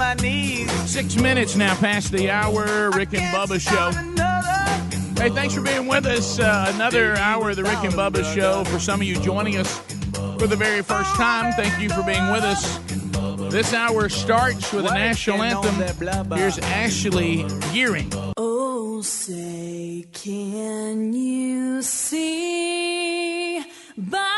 on my knees. Six minutes now past the hour. Rick and Bubba show. Hey, thanks for being with us. Uh, another hour of the Rick and Bubba show. For some of you joining us for the very first time, thank you for being with us. This hour starts with a national anthem. Here's Ashley Gearing. Oh, say, can you see by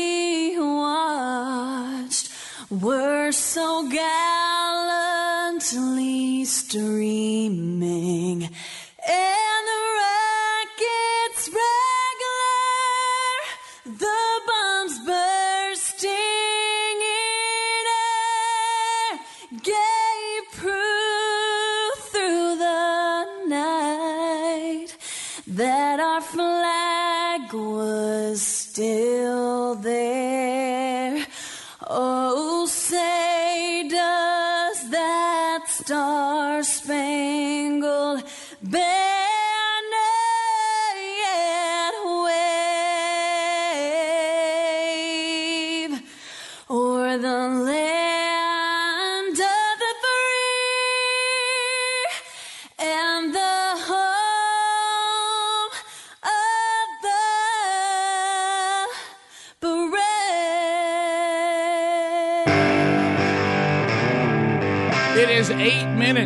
were so gallantly streaming and the rockets regular the bombs bursting in air gave proof through the night that our flag was still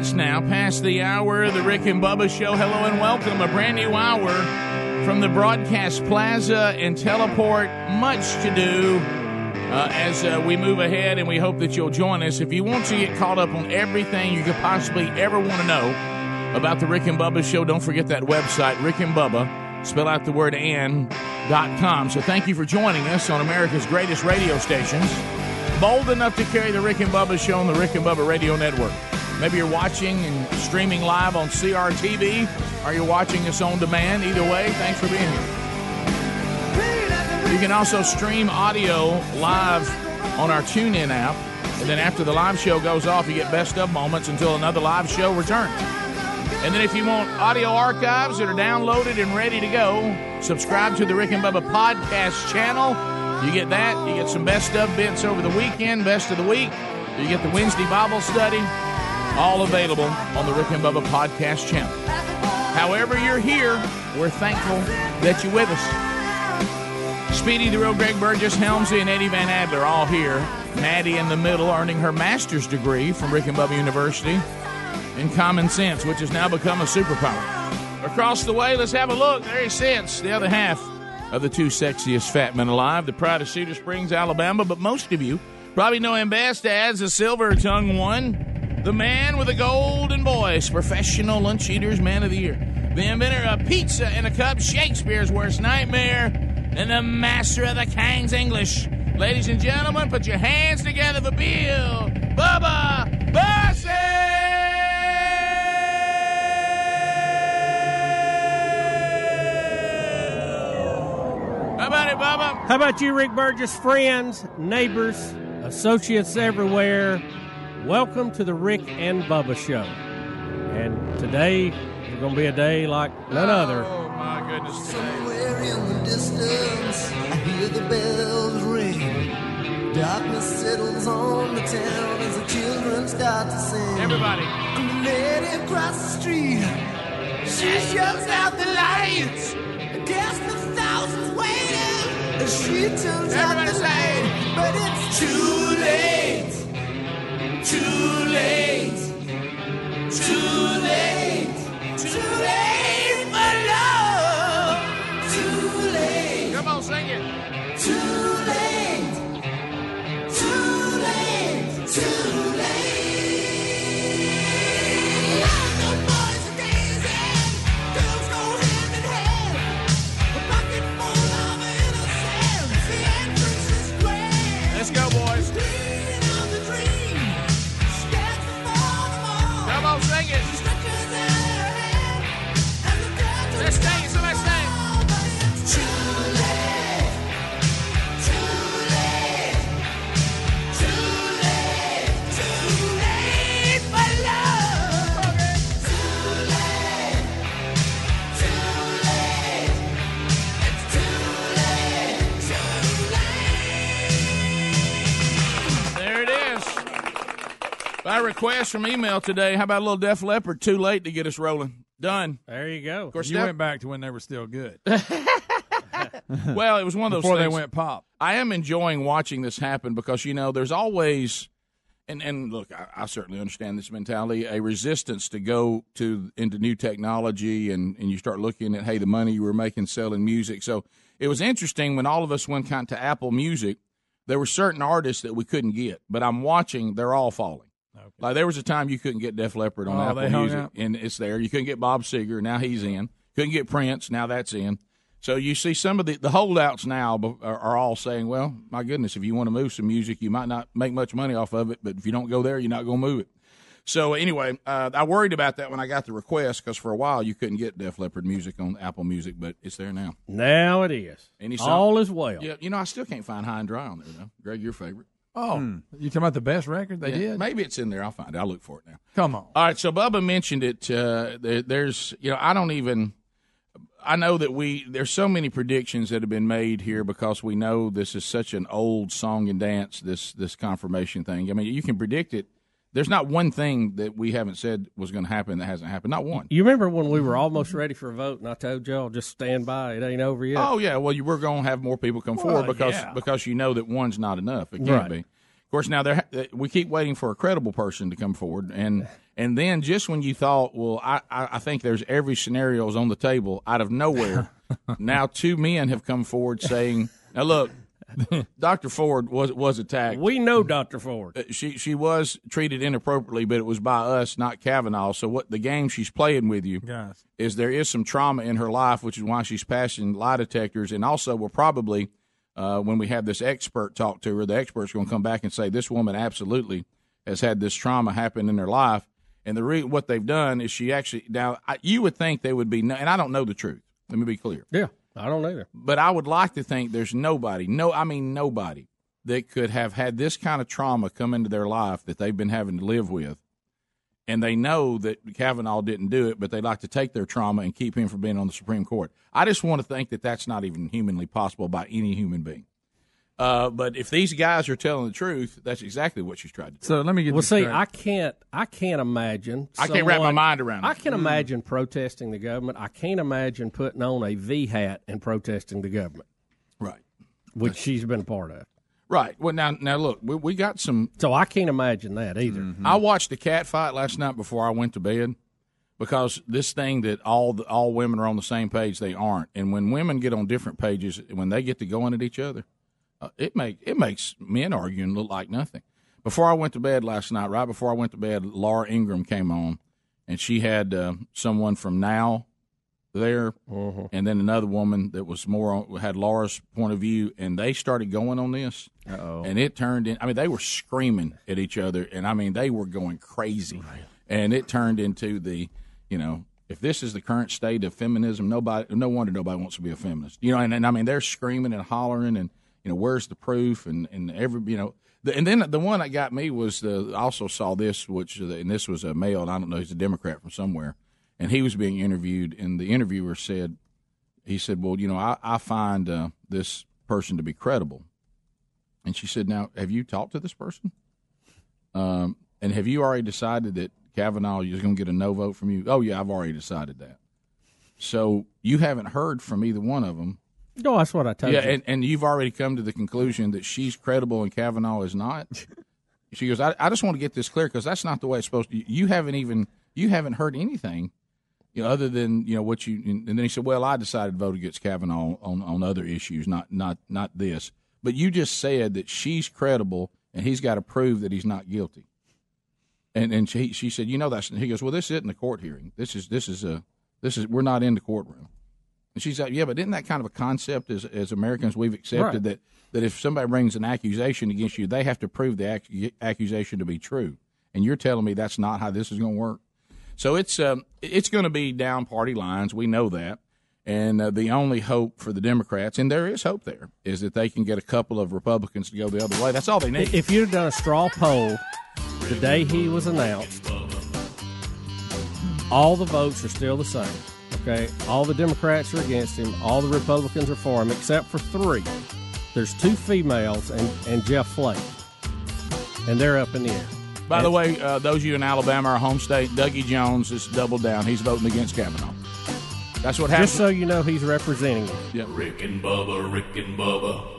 minutes now past the hour of the Rick and Bubba show. Hello and welcome. A brand new hour from the Broadcast Plaza and Teleport. Much to do uh, as uh, we move ahead, and we hope that you'll join us. If you want to get caught up on everything you could possibly ever want to know about the Rick and Bubba show, don't forget that website, Rick and Bubba, spell out the word and, dot com. So thank you for joining us on America's greatest radio stations bold enough to carry the Rick and Bubba show on the Rick and Bubba Radio Network. Maybe you're watching and streaming live on CRTV, or you're watching us on demand. Either way, thanks for being here. You can also stream audio live on our TuneIn app, and then after the live show goes off, you get best of moments until another live show returns. And then if you want audio archives that are downloaded and ready to go, subscribe to the Rick and Bubba podcast channel. You get that. You get some best of bits over the weekend, best of the week. You get the Wednesday Bible study, all available on the Rick and Bubba podcast channel. However, you're here, we're thankful that you're with us. Speedy, the real Greg Burgess, Helmsy, and Eddie Van Adler all here. Maddie in the middle, earning her master's degree from Rick and Bubba University in common sense, which has now become a superpower. Across the way, let's have a look. There he sits, the other half of the two sexiest fat men alive, the pride of Cedar Springs, Alabama. But most of you probably know him best as the silver tongue one, the man with a golden voice, professional lunch eaters, man of the year, the inventor of pizza in a cup, Shakespeare's worst nightmare, and the master of the King's English. Ladies and gentlemen, put your hands together for Bill Bubba Bussey! How about it, Bubba? How about you, Rick Burgess? Friends, neighbors, associates everywhere. Welcome to the Rick and Bubba Show. And today is going to be a day like none other. Oh, my goodness. Somewhere in the distance, I hear the bells ring. Darkness settles on the town as the children start to sing. Everybody. And the lady across the street, she shuts out the lights. Guess the thousands waiting as she turns out the light. But it's too late, too late, too late, too late request from email today. How about a little Def Leppard? Too late to get us rolling. Done. There you go. Of course, You Def- went back to when they were still good well, it was one of those before they went pop. I am enjoying watching this happen because you know there's always, and and look, I, I certainly understand this mentality, a resistance to go to into new technology, and and you start looking at hey the money you were making selling music. So it was interesting when all of us went kind to Apple Music. There were certain artists that we couldn't get, but I'm watching; they're all falling. Like there was a time you couldn't get Def Leppard on Oh, Apple Music, out? and it's there. You couldn't get Bob Seger, now he's in. Couldn't get Prince, now that's in. So you see some of the, the holdouts now are, are all saying, well, my goodness, if you want to move some music, you might not make much money off of it, but if you don't go there, you're not going to move it. So anyway, uh, I worried about that when I got the request because for a while you couldn't get Def Leppard music on Apple Music, but it's there now. Now it is. Any song- All is well. Yeah, you know, I still can't find High and Dry on there though. Greg, your favorite? Oh, you talking about the best record they Yeah, did? Maybe it's in there. I'll find it. I'll look for it now. Come on. All right, so Bubba mentioned it. Uh, there, there's, you know, I don't even. I know that we there's so many predictions that have been made here because we know this is such an old song and dance. This this confirmation thing. I mean, you can predict it. There's not one thing that we haven't said was going to happen that hasn't happened. Not one. You remember when we were almost ready for a vote, and I told y'all just stand by. It ain't over yet. Oh yeah, well you were going to have more people come forward because yeah. because you know that one's not enough. It can't Right. be. Of course, now there uh, we keep waiting for a credible person to come forward, and and then just when you thought, well, I I, I think there's every scenario is on the table out of nowhere. now two men have come forward saying, now look, Dr. Ford was was attacked. We know Dr. Ford. Uh, she she was treated inappropriately, but it was by us, not Kavanaugh. So what the game she's playing with you is there is some trauma in her life, which is why she's passing lie detectors, and also we'll probably uh, when we have this expert talk to her, the expert's going to come back and say this woman absolutely has had this trauma happen in her life, and the re- what they've done is she actually now I, you would think they would be, and I don't know the truth. Let me be clear Yeah, I don't either. but I would like to think there's nobody, no, I mean nobody, that could have had this kind of trauma come into their life that they've been having to live with, and they know that Kavanaugh didn't do it, but they like to take their trauma and keep him from being on the Supreme Court. I just want to think that that's not even humanly possible by any human being. Uh, but if these guys are telling the truth, that's exactly what she's tried to do. So let me get Well, this see, straight. I can't. I can't imagine. I can't wrap my mind around it. I can imagine protesting the government. I can't imagine putting on a V hat and protesting the government, Right, which she's been a part of. right. Well, now, now look, we, we got some So I can't imagine that either. I watched the cat fight last night before I went to bed because this thing that all the, all women are on the same page, they aren't. And when women get on different pages, when they get to going at each other, uh, it make it makes men arguing look like nothing. Before I went to bed last night, right before I went to bed, Laura Ingraham came on, and she had uh, someone from Now there, and then another woman that was more on, had Laura's point of view, and they started going on this, and it turned in. I mean, they were screaming at each other, and I mean, they were going crazy, and it turned into the, you know. If this is the current state of feminism, nobody, no wonder nobody wants to be a feminist. You know, and, and I mean, they're screaming and hollering, and you know, where's the proof? And and every, you know, the, and then the one that got me was the. Also saw this, which and this was a male. and I don't know, he's a Democrat from somewhere, and he was being interviewed, and the interviewer said, he said, "Well, you know, I, I find uh, this person to be credible," and she said, "Now, have you talked to this person? Um, and have you already decided that Kavanaugh is going to get a no vote from you?" Oh, yeah, I've already decided that. So you haven't heard from either one of them. No, that's what I told Yeah, you. and, and you've already come to the conclusion that she's credible and Kavanaugh is not. She goes, I, I just want to get this clear because that's not the way it's supposed to. You haven't even you haven't heard anything, you know, other than you know what you. And then he said, "Well, I decided to vote against Kavanaugh on on other issues, not not not this. But you just said that she's credible and he's got to prove that he's not guilty." And and she she said, "You know that's." He goes, "Well, this isn't a court hearing. This is this is a this is we're not in the courtroom." And she's like, yeah, but isn't that kind of a concept as, as Americans we've accepted Right. that, that if somebody brings an accusation against you, they have to prove the ac- accusation to be true. And you're telling me that's not how this is going to work. So it's um, it's going to be down party lines. We know that. And uh, the only hope for the Democrats, and there is hope there, is that they can get a couple of Republicans to go the other way. That's all they need. if you'd done a straw poll the day he was announced, all the votes are still the same. Okay, all the Democrats are against him, all the Republicans are for him, except for three. There's two females and, and Jeff Flake, and they're up in the air. By the way, uh, those of you in Alabama, our home state, Dougie Jones is doubled down. He's voting against Kavanaugh. That's what happens. Just so you know, he's representing you. Rick and Bubba, Rick and Bubba.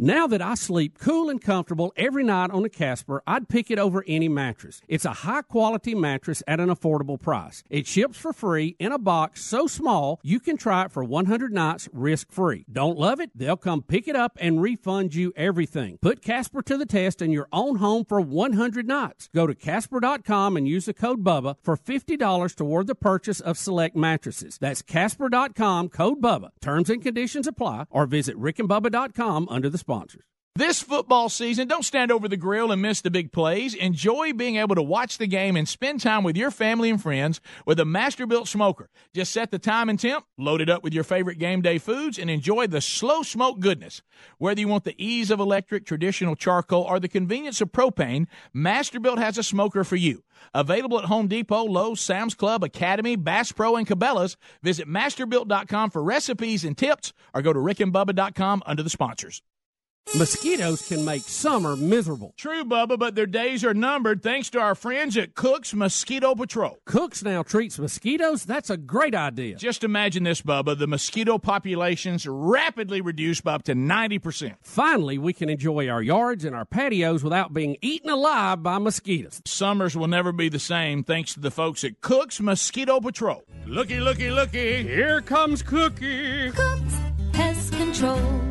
Now that I sleep cool and comfortable every night on a Casper, I'd pick it over any mattress. It's a high quality mattress at an affordable price. It ships for free in a box so small you can try it for 100 nights risk free. Don't love it? They'll come pick it up and refund you everything. Put Casper to the test in your own home for 100 nights. Go to Casper.com and use the code BUBBA for $50 toward the purchase of select mattresses. That's Casper.com, code BUBBA. Terms and conditions apply or visit rickandbubba.com under the sponsors. This football season, don't stand over the grill and miss the big plays. Enjoy being able to watch the game and spend time with your family and friends with a Masterbuilt smoker. Just set the time and temp, load it up with your favorite game day foods, and enjoy the slow smoke goodness. Whether you want the ease of electric, traditional charcoal, or the convenience of propane, Masterbuilt has a smoker for you. Available at Home Depot, Lowe's, Sam's Club, Academy, Bass Pro, and Cabela's. Visit masterbuilt.com for recipes and tips, or go to rickandbubba.com under the sponsors. Mosquitoes can make summer miserable. True, Bubba, but their days are numbered thanks to our friends at Cook's Mosquito Patrol. Cooks now treats mosquitoes. That's a great idea. Just imagine this, Bubba. The mosquito populations rapidly reduced by up to 90%. Finally, we can enjoy our yards and our patios without being eaten alive by mosquitoes. Summers will never be the same thanks to the folks at Cook's Mosquito Patrol. Looky, looky, looky. Here comes Cookie. Cooks Pest Control.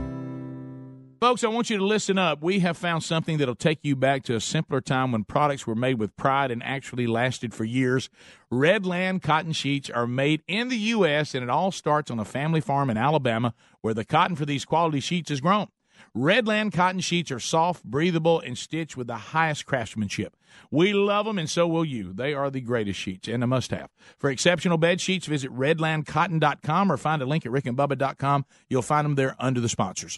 Folks, I want you to listen up. We have found something that'll take you back to a simpler time when products were made with pride and actually lasted for years. Redland cotton sheets are made in the U.S., and it all starts on a family farm in Alabama where the cotton for these quality sheets is grown. Redland cotton sheets are soft, breathable, and stitched with the highest craftsmanship. We love them, and so will you. They are the greatest sheets and a must have. For exceptional bed sheets, visit redlandcotton.com or find a link at rickandbubba.com. You'll find them there under the sponsors.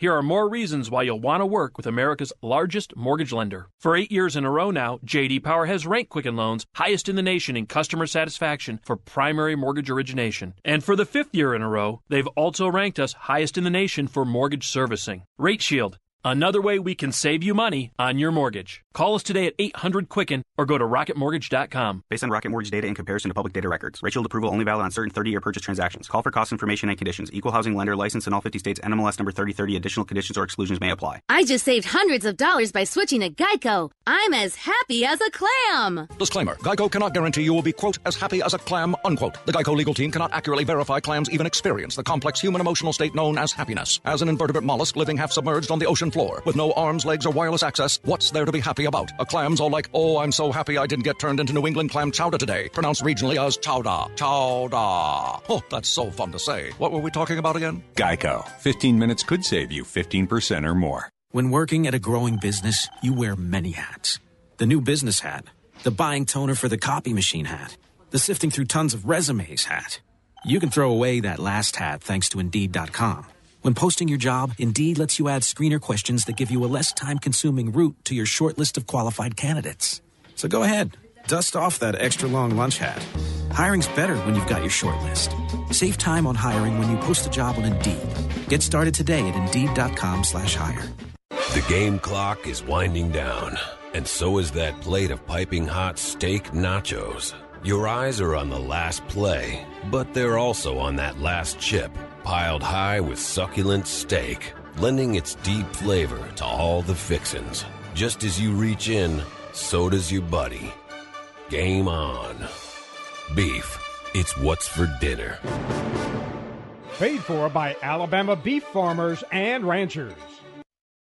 Here are more reasons why you'll want to work with America's largest mortgage lender. For eight years in a row now, JD Power has ranked Quicken Loans highest in the nation in customer satisfaction for primary mortgage origination. And for the fifth year in a row, they've also ranked us highest in the nation for mortgage servicing. Rate Shield. Another way we can save you money on your mortgage. Call us today at 800 Quicken or go to rocketmortgage.com. Based on Rocket Mortgage data in comparison to public data records. Rate Shield approval only valid on certain 30-year purchase transactions. Call for cost information and conditions. Equal housing lender license in all 50 states. NMLS number 3030. Additional conditions or exclusions may apply. I just saved hundreds of dollars by switching to Geico. I'm as happy as a clam. Disclaimer Geico cannot guarantee you will be, quote, as happy as a clam, unquote. The Geico legal team cannot accurately verify clams even experience the complex human emotional state known as happiness. As an invertebrate mollusk living half submerged on the ocean floor with no arms, legs, or wireless access, what's there to be happy about? A clam's all like, oh, I'm so happy I didn't get turned into New England clam chowder today, pronounced regionally as chowder. Chowder. Oh, that's so fun to say. What were we talking about again? Geico. 15 minutes could save you 15% or more. When working at a growing business, you wear many hats. The new business hat, the buying toner for the copy machine hat, the sifting through tons of resumes hat. You can throw away that last hat thanks to Indeed.com. When posting your job, Indeed lets you add screener questions that give you a less time consuming route to your short list of qualified candidates. So go ahead, dust off that extra long lunch hat. Hiring's better when you've got your short list. Save time on hiring when you post a job on Indeed. Get started today at Indeed.com slash hire. The game clock is winding down, and so is that plate of piping hot steak nachos. Your eyes are on the last play, but they're also on that last chip, piled high with succulent steak, lending its deep flavor to all the fixins. Just as you reach in, so does your buddy. Game on. Beef, it's what's for dinner. Paid for by Alabama beef farmers and ranchers.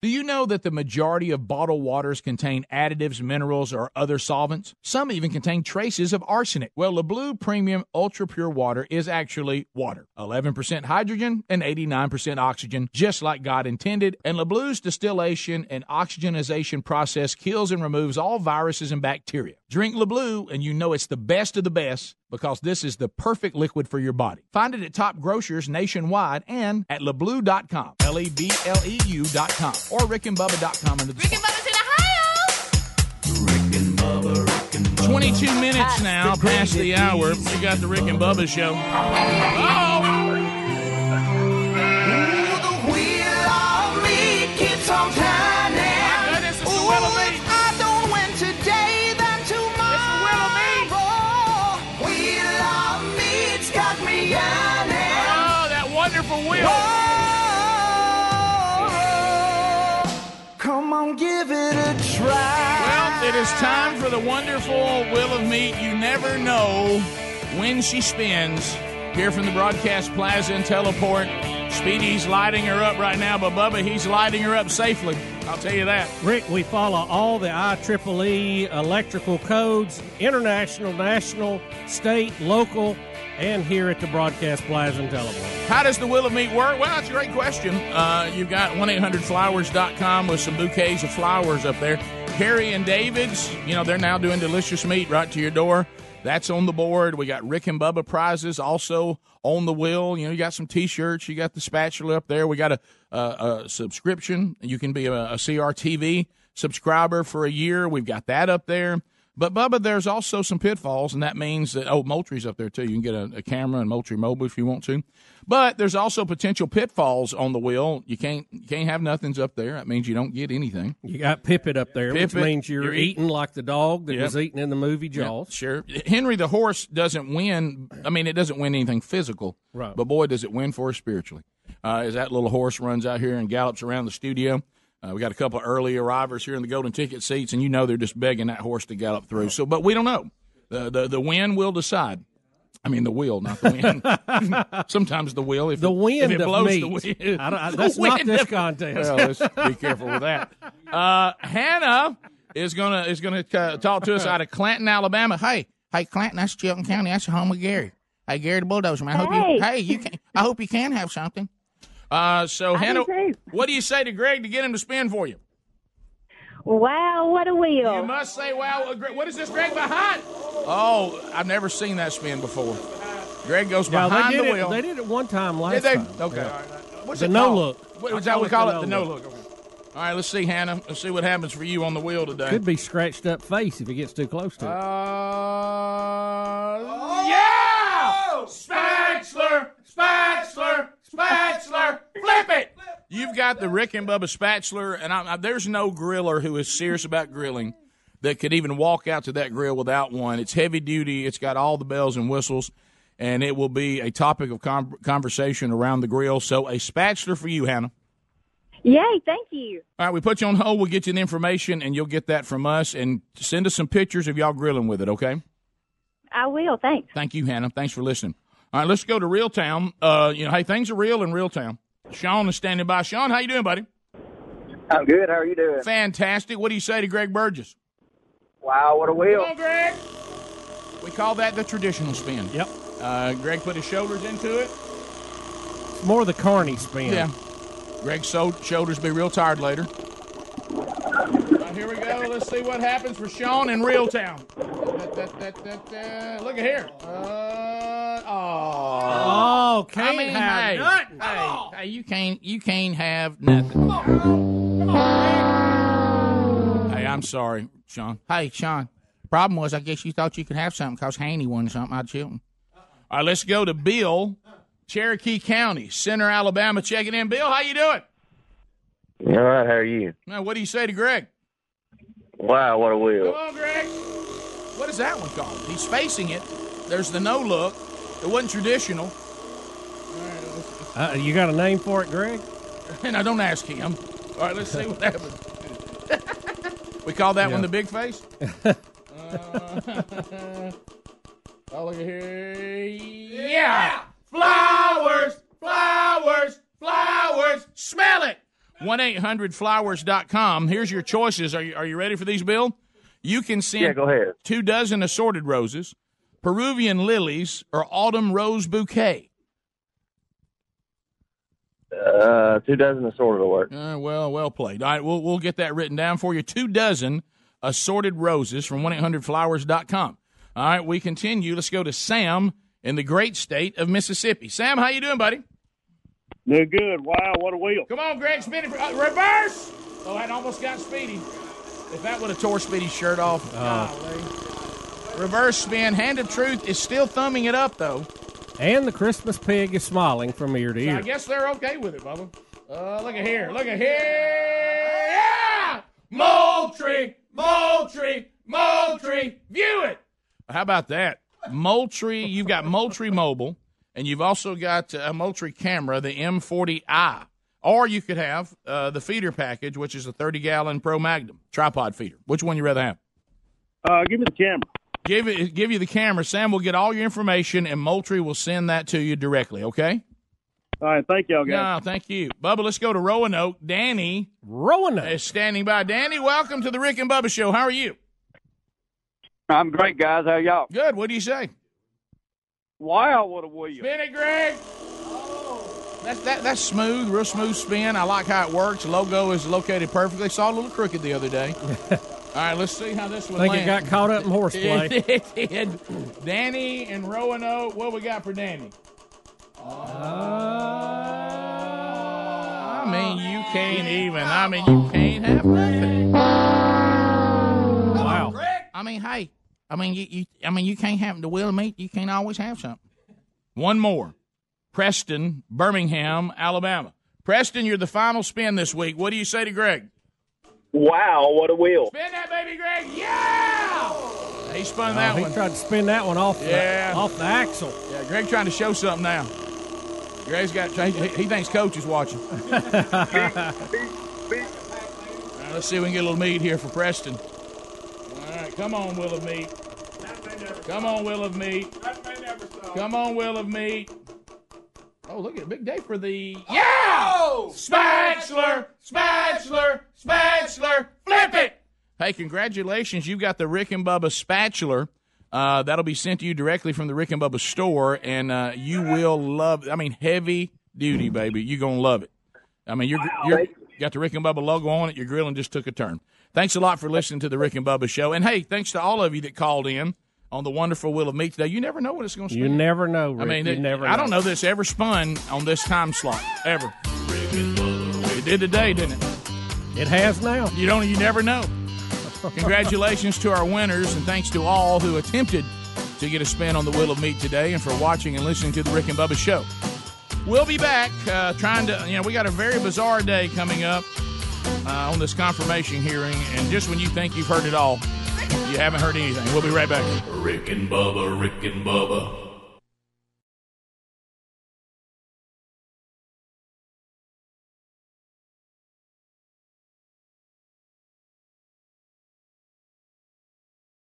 Do you know that the majority of bottled waters contain additives, minerals, or other solvents? Some even contain traces of arsenic. Well, LeBleu Premium Ultra Pure Water is actually water 11% hydrogen and 89% oxygen, just like God intended. And LeBleu's distillation and oxygenization process kills and removes all viruses and bacteria. Drink LeBleu, and you know it's the best of the best because this is the perfect liquid for your body. Find it at top grocers nationwide and at lebleu.com, L E B L E U.com, or rickandbubba.com under the Rick and Bubba's in Ohio! Rick and Bubba, Rick and Bubba. 22 minutes now past the hour. We got the Rick and Bubba show. Oh! It is time for the wonderful Wheel of Meat. You never know when she spins. Here from the Broadcast Plaza and Teleport. Speedy's lighting her up right now, but Bubba, he's lighting her up safely. I'll tell you that. Rick, we follow all the IEEE electrical codes, international, national, state, local, and here at the Broadcast Plaza and Teleport. How does the Wheel of Meat work? Well, that's a great question. Uh, you've got 1 800flowers.com with some bouquets of flowers up there. Harry and David's, you know, they're now doing delicious meat right to your door. That's on the board. We got Rick and Bubba prizes also on the wheel. You know, you got some T-shirts. You got the spatula up there. We got a, a, a subscription. You can be a, a CRTV subscriber for a year. We've got that up there. But Bubba, there's also some pitfalls, and that means that oh, Moultrie's up there too. You can get a, a camera and Moultrie Mobile if you want to. But there's also potential pitfalls on the wheel. You can't you can't have nothings up there. That means you don't get anything. You got Pippet up there, which means you're, you're eating like the dog that Yep. was eating in the movie Jaws. Sure. Henry the horse doesn't win. I mean, it doesn't win anything physical. Right. But boy, does it win for us spiritually. Uh, as that little horse runs out here and gallops around the studio. Uh, we got a couple of early arrivers here in the golden ticket seats, and you know they're just begging that horse to gallop through. So, but we don't know. The the, the wind will decide. I mean, the wheel, not the wind. Sometimes the wheel, if The it, wind if it of blows meat. the wind, I don't- I- The that's not this of- contest. Well, let's be careful with that. Uh, Hannah is gonna is gonna uh, talk to us out of Clanton, Alabama. Hey, hey, Clanton, that's Chilton County. That's the home of Gary. Hey, Gary the bulldozer man. I hope you, Hey. hey, you can. I hope you can have something. Uh, so I Hannah, what do you say to Greg to get him to spin for you? Wow, what a wheel. You must say, "Wow, uh, Greg- what is this, Greg behind?" Oh, I've never seen that spin before. Greg goes Yeah, they behind did the it. wheel. They did it one time last Did they? time. Okay. Yeah. What's the it no called? look. What, I is that we call it? The no look. look. All right, let's see, Hannah. Let's see what happens for you on the wheel today. Could be scratched up face if he gets too close to it. Uh, yeah! Spatchler, spatchler, spatchler, flip it! You've got the Rick and Bubba spatchler, and I, I, there's no griller who is serious about grilling that could even walk out to that grill without one. It's heavy duty. It's got all the bells and whistles, and it will be a topic of con- conversation around the grill. So, a spatchler for you, Hannah. Yay, thank you. All right, we put you on hold. We'll get you the information, and you'll get that from us. And send us some pictures of y'all grilling with it, okay? I will, thanks. Thank you, Hannah. Thanks for listening. All right, let's go to Real Town. Uh, you know, hey, things are real in Real Town. Sean is standing by. Sean, how you doing, buddy? I'm good. How are you doing? Fantastic. What do you say to Greg Burgess? Wow, what a wheel. Come on, Greg. We call that the traditional spin. Yep. Uh, Greg put his shoulders into it. It's more the carny spin. Yeah. Greg's so- shoulders be real tired later. All right, here we go. Let's see what happens for Sean in Real Town. Look at here. Uh, oh, Oh, can't I mean, have hey, nothing. hey, hey, you can't, you can't have nothing. Hey, I'm sorry, Sean. Hey, Sean. Problem was, I guess you thought you could have something because Haney won something out of Chilton. All right, let's go to Bill, Cherokee County, Center, Alabama, checking in. Bill, how you doing? All right, how are you? Now, what do you say to Greg? Wow, what a wheel. Come wheel. on, Greg. What is that one called? He's facing it. There's the no look. It wasn't traditional. Uh, you got a name for it, Greg? And I don't ask him. All right, let's see what happens. we call that one the big face? Uh, oh, look at here. Yeah! Flowers! Flowers! Flowers! Smell it! 1-800-Flowers.com. Here's your choices. Are you, are you ready for these, Bill? You can send Yeah, go ahead. two dozen assorted roses, Peruvian lilies, or autumn rose bouquet. Uh, two dozen assorted will work. Uh, well, well played. All right, we'll, we'll get that written down for you. Two dozen assorted roses from 1-800-Flowers.com. All right, we continue. Let's go to Sam in the great state of Mississippi. Sam, how you doing, buddy? They're good. Wow, what a wheel. Come on, Greg, spin it. For, uh, reverse! Oh, that almost got Speedy. If that would have tore Speedy's shirt off. golly. Reverse spin. Hand of Truth is still thumbing it up, though. And the Christmas pig is smiling from ear to So I guess they're okay with it, Bubba. Uh, look at here. Look at here. Yeah! Moultrie, Moultrie, Moultrie. View it. How about that? Moultrie, you've got Moultrie Mobile, and you've also got a Moultrie camera, the M40i. Or you could have uh, the feeder package, which is a 30 gallon Pro Magnum tripod feeder. Which one you rather have? Uh, give me the camera. Give it, give you the camera. Sam will get all your information, and Moultrie will send that to you directly. Okay? All right, thank y'all, guys. No, thank you, Bubba. Let's go to Roanoke. Danny Roanoke is standing by. Danny, welcome to the Rick and Bubba Show. How are you? I'm great, guys. How y'all? Good. What do you say? Wow, what a wheel. Spin it, Greg. Oh. That's that, that's smooth, real smooth spin. I like how it works. Logo is located perfectly. Saw a little crooked the other day. All right, let's see how this one I Think it got caught up in horseplay. It did. Danny and Roanoke. What we got for Danny? Uh, I mean, you can't even. I mean, you can't have nothing. Wow. I mean, hey. I mean, you, you. I mean, you can't have the wheel of meat. You can't always have something. One more. Preston, Birmingham, Alabama. Preston, you're the final spin this week. What do you say to Greg? Wow, what a wheel. Spin that baby, Greg. Yeah! He spun that he one. tried to spin that one off Yeah. the, off the axle. Yeah, Greg trying to show something now. Greg's got. He, he thinks coach is watching. All right, let's see if we can get a little meat here for Preston. Come on, Wheel of Meat. Come on, Wheel of Meat. Come on, Wheel of Meat. Oh, look at a Big day for the. Yeah! Spatula! Spatula! Spatula! Flip it! Hey, congratulations. You've got the Rick and Bubba spatula. Uh, that'll be sent to you directly from the Rick and Bubba store, and uh, you will love I mean, heavy duty, baby. You're going to love it. I mean, you're, you're got the Rick and Bubba logo on it. Your grilling just took a turn. Thanks a lot for listening to the Rick and Bubba show. And hey, thanks to all of you that called in on the wonderful Wheel of Meat today. You never know what it's going to You never know, Rick. I mean, it- never I don't know this ever spun on this time slot ever. It did today, didn't it? It has now. You don't. You never know. Congratulations to our winners, and thanks to all who attempted to get a spin on the Wheel of Meat today, and for watching and listening to the Rick and Bubba Show. We'll be back uh, trying to. You know, we got a very bizarre day coming up uh, on this confirmation hearing, and just when you think you've heard it all, you haven't heard anything. We'll be right back. Rick and Bubba, Rick and Bubba.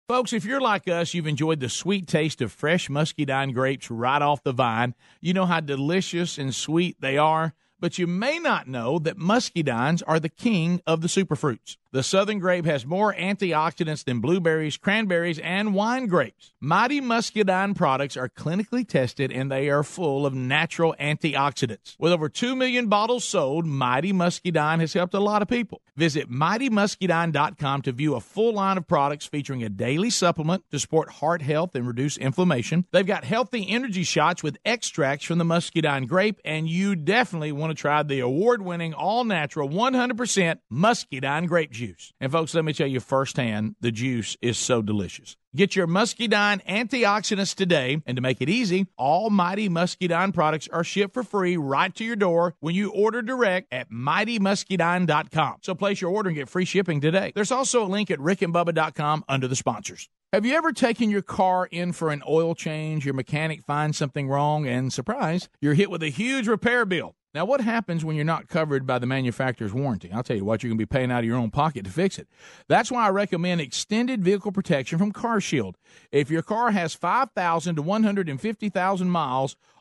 Folks, if you're like us, you've enjoyed the sweet taste of fresh muscadine grapes right off the vine. You know how delicious and sweet they are, but you may not know that muscadines are the king of the superfruits. The southern grape has more antioxidants than blueberries, cranberries, and wine grapes. Mighty Muscadine products are clinically tested and they are full of natural antioxidants. With over 2 million bottles sold, Mighty Muscadine has helped a lot of people. Visit mightymuscadine.com to view a full line of products featuring a daily supplement to support heart health and reduce inflammation. They've got healthy energy shots with extracts from the muscadine grape, and you definitely want to try the award winning, all natural, 100% muscadine grape juice. And folks, let me tell you firsthand, the juice is so delicious. Get your muscadine antioxidants today, and to make it easy, all Mighty Muscadine products are shipped for free right to your door when you order direct at mightymuscadine.com. So place your order and get free shipping today. There's also a link at rickandbubba.com under the sponsors. Have you ever taken your car in for an oil change? Your mechanic finds something wrong, and surprise, you're hit with a huge repair bill. Now, what happens when you're not covered by the manufacturer's warranty? I'll tell you what, you're going to be paying out of your own pocket to fix it. That's why I recommend extended vehicle protection from CarShield. If your car has 5,000 to 150,000 miles,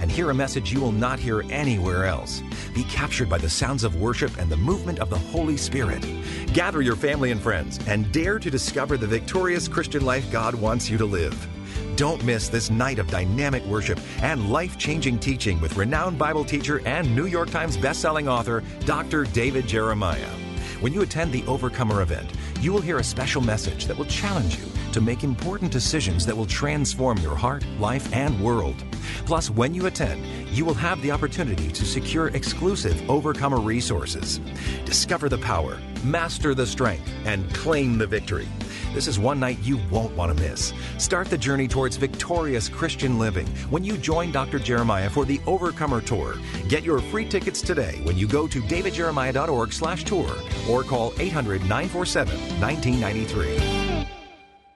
and hear a message you will not hear anywhere else. Be captured by the sounds of worship and the movement of the Holy Spirit. Gather your family and friends and dare to discover the victorious Christian life God wants you to live. Don't miss this night of dynamic worship and life changing teaching with renowned Bible teacher and New York Times bestselling author, Dr. David Jeremiah. When you attend the Overcomer event, you will hear a special message that will challenge you to make important decisions that will transform your heart, life, and world. Plus, when you attend, you will have the opportunity to secure exclusive Overcomer resources. Discover the power, master the strength, and claim the victory. This is one night you won't want to miss. Start the journey towards victorious Christian living when you join Dr. Jeremiah for the Overcomer Tour. Get your free tickets today when you go to davidjeremiah.org slash tour or call 800-947-1993.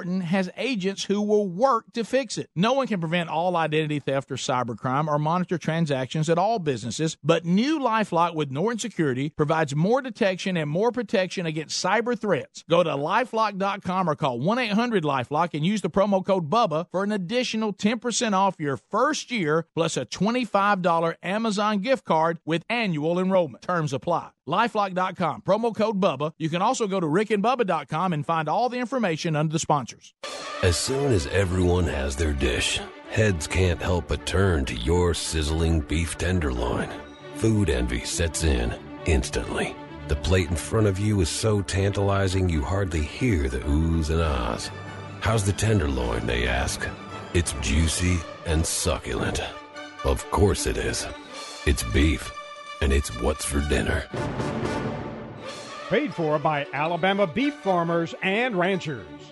has agents who will work to fix it. No one can prevent all identity theft or cybercrime or monitor transactions at all businesses, but new Lifelock with Norton Security provides more detection and more protection against cyber threats. Go to lifelock.com or call 1-800-LifeLock and use the promo code BUBBA for an additional 10% off your first year plus a $25 Amazon gift card with annual enrollment. Terms apply. Lifelock.com, promo code BUBBA. You can also go to rickandbubba.com and find all the information under the sponsors. As soon as everyone has their dish, heads can't help but turn to your sizzling beef tenderloin. Food envy sets in instantly. The plate in front of you is so tantalizing you hardly hear the oohs and ahs. How's the tenderloin, they ask? It's juicy and succulent. Of course it is. It's beef, and it's what's for dinner. Paid for by Alabama beef farmers and ranchers.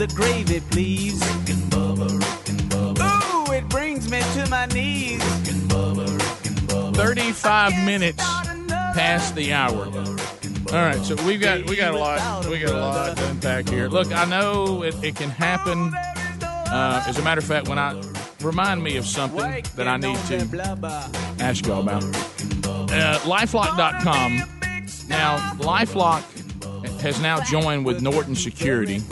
The gravy, please. Rick and Bubba, Rick and Bubba. Ooh, it brings me to my knees. Rick and Bubba, Rick and Bubba. 35 minutes past the hour. All right, so we've got we got a lot we got a lot to unpack here. Look, I know it, it can happen. Uh, as a matter of fact, when I remind me of something that I need to ask y'all about, uh, LifeLock.com. Now, LifeLock has now joined with Norton Security.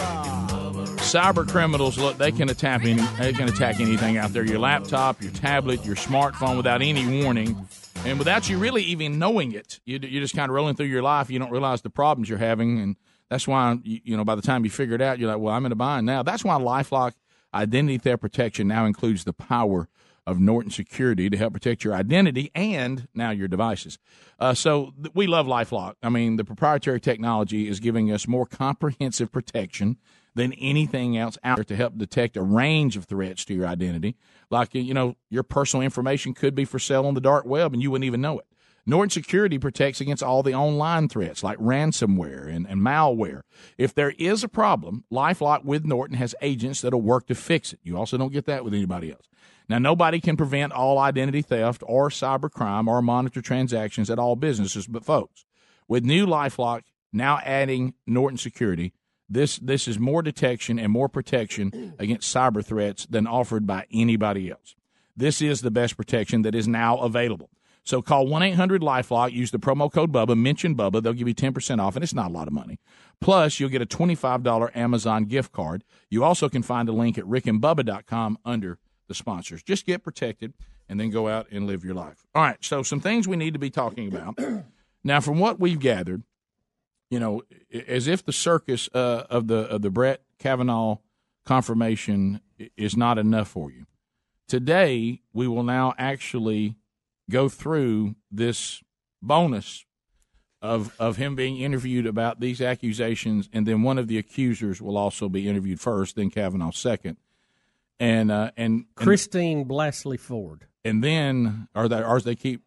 Cyber criminals, look, they can attack any, they can attack anything out there. Your laptop, your tablet, your smartphone, without any warning, and without you really even knowing it. You, you're just kind of rolling through your life. You don't realize the problems you're having, and that's why you, you know by the time you figure it out, you're like, well, I'm in a bind now. That's why LifeLock Identity Theft Protection now includes the power of Norton Security to help protect your identity and now your devices. Uh, so th- we love LifeLock. I mean, the proprietary technology is giving us more comprehensive protection than anything else out there to help detect a range of threats to your identity. Like, you know, your personal information could be for sale on the dark web and you wouldn't even know it. Norton Security protects against all the online threats like ransomware and, and malware. If there is a problem, LifeLock with Norton has agents that'll work to fix it. You also don't get that with anybody else. Now, nobody can prevent all identity theft or cybercrime or monitor transactions at all businesses, but folks, with new LifeLock now adding Norton Security, this this is more detection and more protection against cyber threats than offered by anybody else. This is the best protection that is now available. So call 1 800 Lifelock, use the promo code Bubba, mention Bubba. They'll give you 10% off, and it's not a lot of money. Plus, you'll get a $25 Amazon gift card. You also can find a link at rickandbubba.com under the sponsors. Just get protected and then go out and live your life. All right, so some things we need to be talking about. now, from what we've gathered, you know, as if the circus uh, of the of the Brett Kavanaugh confirmation is not enough for you. Today, we will now actually go through this bonus of of him being interviewed about these accusations, and then one of the accusers will also be interviewed first, then Kavanaugh second, and uh, and, and Christine Blasey Ford. and then or they or as they keep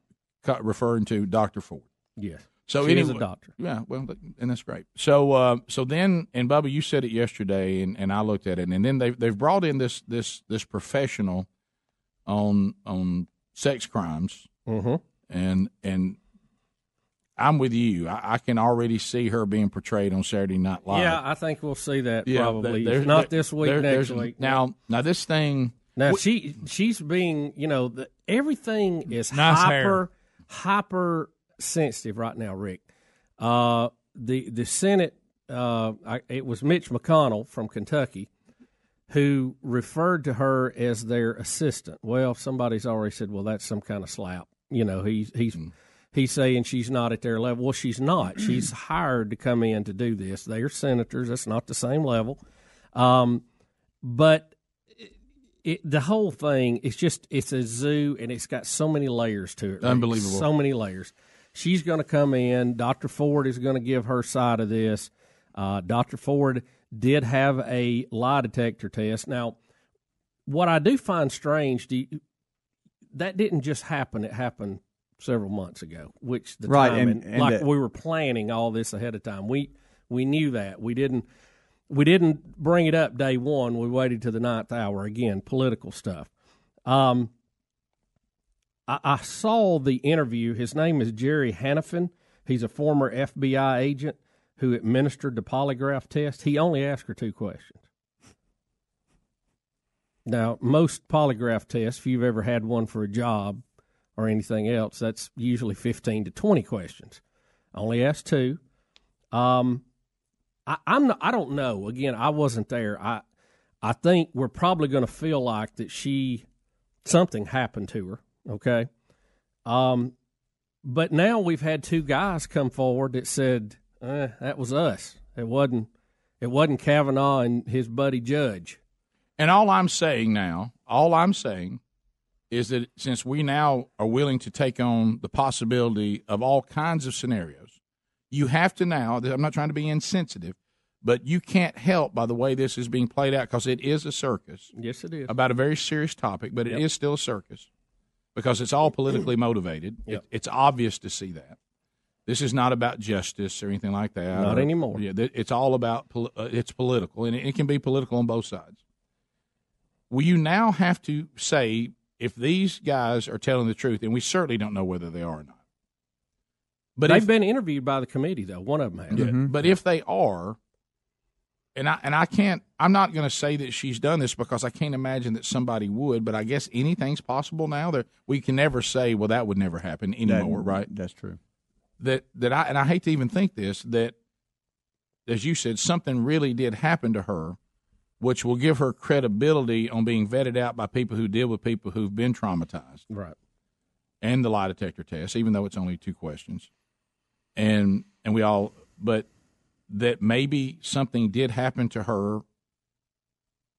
referring to Doctor Ford. Yes. So she anyway, is a doctor. Yeah, well, and that's great. So, uh, so then, and Bubba, you said it yesterday, and, and I looked at it, and then they've they've brought in this this this professional on on sex crimes, mm-hmm. and and I'm with you. I, I can already see her being portrayed on Saturday Night Live. Yeah, I think we'll see that Yeah, probably. there- If not there- this week, there- next there's- week. Now, now this thing. Now she she's being you know the, everything is Nice hyper hair. hyper sensitive right now, Rick. Uh, the the Senate uh, I, it was Mitch McConnell from Kentucky who referred to her as their assistant. Well, somebody's already said, well, that's some kind of slap. You know, he's he's he's saying she's not at their level. Well, she's not. She's hired to come in to do this. They are senators. That's not the same level. Um, but it, the whole thing is just it's a zoo and it's got so many layers to it. Rick. Unbelievable. So many layers. She's going to come in. Dr. Ford is going to give her side of this. Uh, Dr. Ford did have a lie detector test. Now, what I do find strange, do you, that didn't just happen. It happened several months ago, which the Right, time and- and like the- we were planning all this ahead of time. We we knew that we didn't we didn't bring it up day one. We waited to the ninth hour. Again, political stuff. Um, I, I saw the interview. His name is Jerry Hanafin. He's a former FBI agent who administered the polygraph test. He only asked her two questions. Now, most polygraph tests, if you've ever had one for a job or anything else, that's usually 15 to 20 questions. Only asked two. Um, I, I'm not, I don't know. Again, I wasn't there. I I think we're probably going to feel like that she something happened to her. Okay. Um, but now we've had two guys come forward that said eh, that was us. It wasn't. It wasn't Kavanaugh and his buddy Judge. And all I'm saying now, all I'm saying is that since we now are willing to take on the possibility of all kinds of scenarios, you have to now, I'm not trying to be insensitive, but you can't help by the way this is being played out because it is a circus. Yes, it is. About a very serious topic, but it is Yep. still a circus because it's all politically motivated. It- it's obvious to see that. This is not about justice or anything like that. Not or- anymore. Yeah, th- it's all about pol- uh, it's political, and it, it can be political on both sides. Well, you now have to say if these guys are telling the truth, and we certainly don't know whether they are or not. But they've if, been interviewed by the committee, though. One of them has. yeah, but if they are, and I and I can't, I'm not going to say that she's done this because I can't imagine that somebody would. But I guess anything's possible now. That we can never say, well, that would never happen anymore, right? That's true. That that I and I hate to even think this that, as you said, something really did happen to her, which will give her credibility on being vetted out by people who deal with people who've been traumatized Right. and the lie detector test, even though it's only two questions. And and we all but that maybe something did happen to her.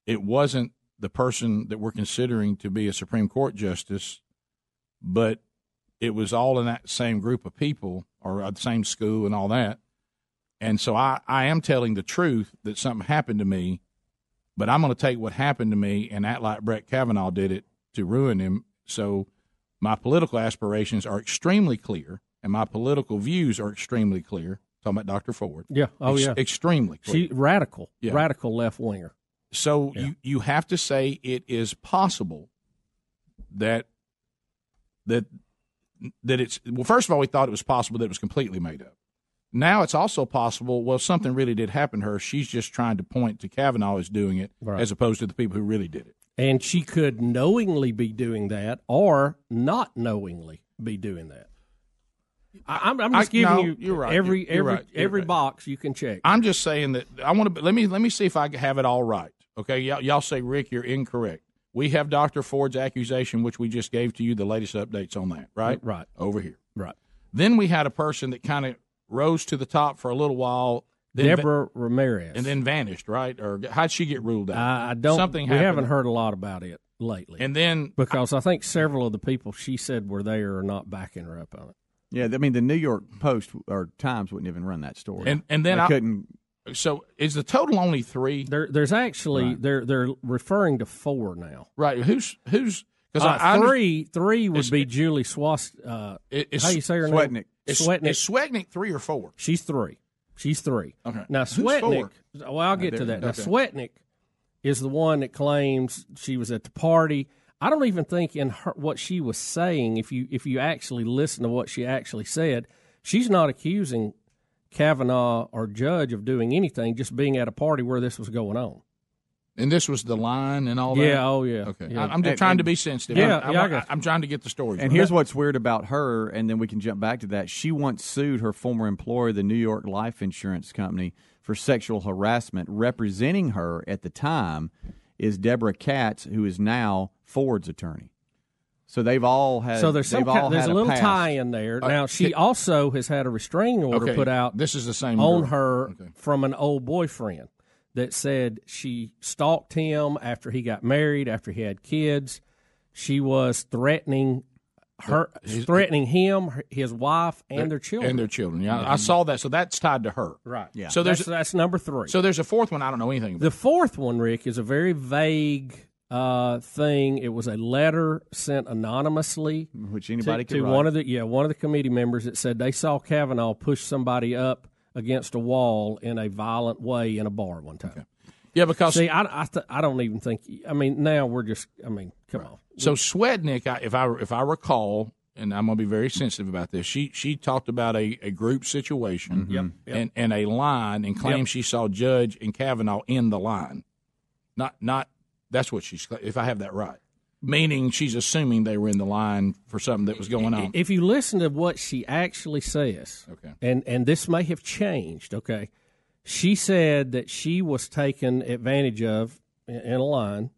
It wasn't the person that we're considering to be a Supreme Court justice, but it was all in that same group of people or the same school and all that. And so I, I am telling the truth that something happened to me, but I'm going to take what happened to me and act like Brett Kavanaugh did it to ruin him. So my political aspirations are extremely clear, and my political views are extremely clear. Talking about Dr. Ford. Yeah. Oh, Ex- yeah. Extremely clear. She radical, Yeah. radical left winger. So you, you have to say it is possible that that that it's well. First of all, we thought it was possible that it was completely made up. Now it's also possible. Well, something really did happen to her. She's just trying to point to Kavanaugh as doing it, Right. as opposed to the people who really did it. And she could knowingly be doing that or not knowingly be doing that. I, I'm, I'm just I- giving no, you you're right. every You're- you're every right. Every right. box you can check. I'm just saying that I want to. Let me let me see if I have it all right. Okay, y'all, y'all say Rick, you're incorrect. We have Dr. Ford's accusation, which we just gave to you the latest updates on that, right? Right. Over here. Right. Then we had a person that kind of rose to the top for a little while. Deborah Ramirez. and then vanished, right? Or how'd she get ruled out? I, I don't. Something we happened. haven't heard a lot about it lately. And then because I think several of the people she said were there are not backing her up on it. Yeah, I mean the New York Post or Times wouldn't even run that story. And and then They I couldn't. So is the total only three? There, there's actually Right. they're they're referring to four now. Right. Who's who's? Uh, I, I three three would be Julie Swast. Uh, It's how you say her Swetnick. name? Is, Swetnick. is Swetnick three or four? She's three. She's three. Okay. Now Who's Swetnick. Well, I'll get Uh, to there- that. Now okay. Swetnick is the one that claims she was at the party. I don't even think in her, what she was saying. If you if you actually listen to what she actually said, she's not accusing Kavanaugh or Judge of doing anything. Just being at a party where this was going on. And this was the line and all that. Yeah, oh, yeah, Okay, yeah. I, am just And- trying to be sensitive. Yeah, I'm, yeah, I I'm, got you. I'm trying to get the story. And right. here's what's weird about her, and then we can jump back to that. She once sued her former employer, the New York Life Insurance Company, for sexual harassment. Representing her at the time is Deborah Katz, who is now Ford's attorney. So they've all had. so there's some they've all there's had a little past. tie in there. Uh, now she it- also has had a restraining order Okay, put out. this is the same on girl. her Okay. from an old boyfriend that said she stalked him after he got married, after he had kids. She was threatening her, His- threatening him, his wife, and their children. and their children. Yeah, I saw that. So that's tied to her. Right. Yeah. So there's that's, that's number three. so there's a fourth one. I don't know anything about. The fourth one, Rick, is a very vague uh, thing. It was a letter sent anonymously, which anybody to, to one of the yeah one of the committee members that said they saw Kavanaugh push somebody up against a wall in a violent way in a bar one time. Yeah, because see, I I, th- I don't even think. I mean, now we're just. I mean, come on. So Swetnick, I- if I if I recall, and I'm going to be very sensitive about this, she she talked about a, a group situation mm-hmm. Yep, yep. and and a line and claimed Yep. she saw Judge and Kavanaugh in the line. Not not that's what she's if I have that right. Meaning she's assuming they were in the line for something that was going on. If you listen to what she actually says, Okay. and and this may have changed. Okay, she said that she was taken advantage of in, a line.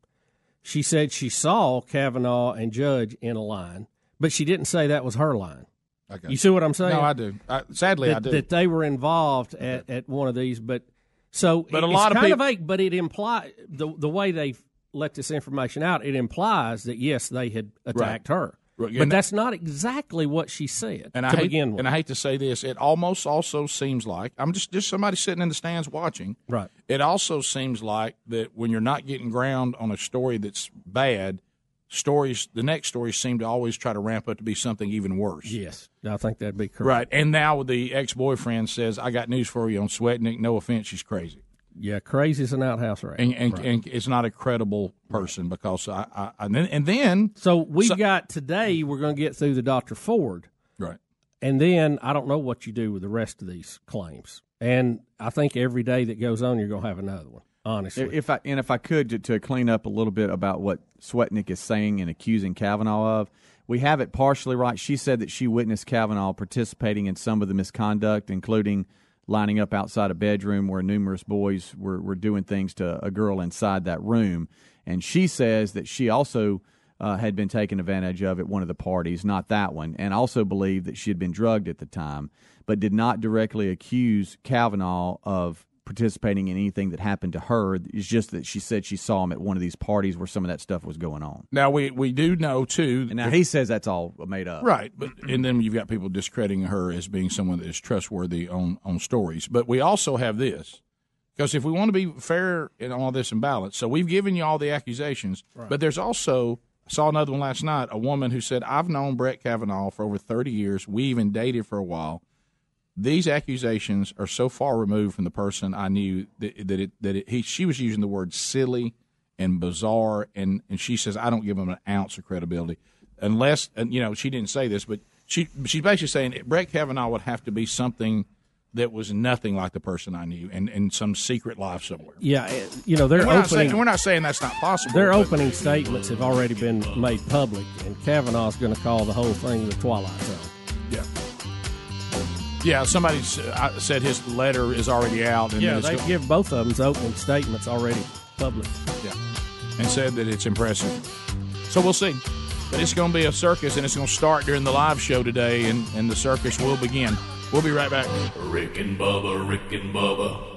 She said she saw Kavanaugh and Judge in a line, but she didn't say that was her line. Okay. You see what I'm saying? No, I do. I, sadly, that, I do. that they were involved at, at one of these, but so But a it's lot of kind peop- of vague. But it implies the the way they let this information out. It implies that yes, they had attacked her, Right, but and- that's not exactly what she said and to I hate, begin with. and I hate to say this, it almost also seems like I'm just just somebody sitting in the stands watching. Right. It also seems like that when you're not getting ground on a story that's bad, stories the next stories seem to always try to ramp up to be something even worse. yes, I think that'd be correct. Right. And now the ex boyfriend says, "I got news for you on Swetnick. No offense, she's crazy." Yeah, crazy as an outhouse rat. And and, Right. and it's not a credible person because I, I and then and then so we got today. We're going to get through the Dr. Ford, right. and then I don't know what you do with the rest of these claims. And I think every day that goes on, you're going to have another one. Honestly, If I and if I could to, to clean up a little bit about what Swetnick is saying and accusing Kavanaugh of, we have it partially right. She said that she witnessed Kavanaugh participating in some of the misconduct, including lining up outside a bedroom where numerous boys were, were doing things to a girl inside that room. And she says that she also uh, had been taken advantage of at one of the parties, not that one, and also believed that she had been drugged at the time, but did not directly accuse Kavanaugh of participating in anything that happened to her. It's just that she said she saw him at one of these parties where some of that stuff was going on. Now we we do know too. And now he says that's all made up. Right, but and then you've got people discrediting her as being someone that is trustworthy on on stories. But we also have this because if we want to be fair in all this and balance, so we've given you all the accusations, but there's also I saw another one last night. A woman who said, "I've known Brett Kavanaugh for over 30 years. We even dated for a while. These accusations are so far removed from the person I knew that, that it that it, he she was using the word silly and bizarre, and and she says I don't give him an ounce of credibility unless and you know she didn't say this, but she she's basically saying Brett Kavanaugh would have to be something." That was nothing like the person I knew, and in some secret life somewhere. Yeah, eh, you know, they're And we're, not opening. saying, we're not saying that's not possible. Their opening statements have already been made public, and Kavanaugh's going to call the whole thing the Twilight Zone. Yeah. Yeah, somebody uh, said his letter is already out. And yeah, it's they go- give both of them's opening statements already public. Yeah, and said that it's impressive. So we'll see. But it's going to be a circus, and it's going to start during the live show today, and, and the circus will begin. We'll be right back. Rick and Bubba, Rick and Bubba.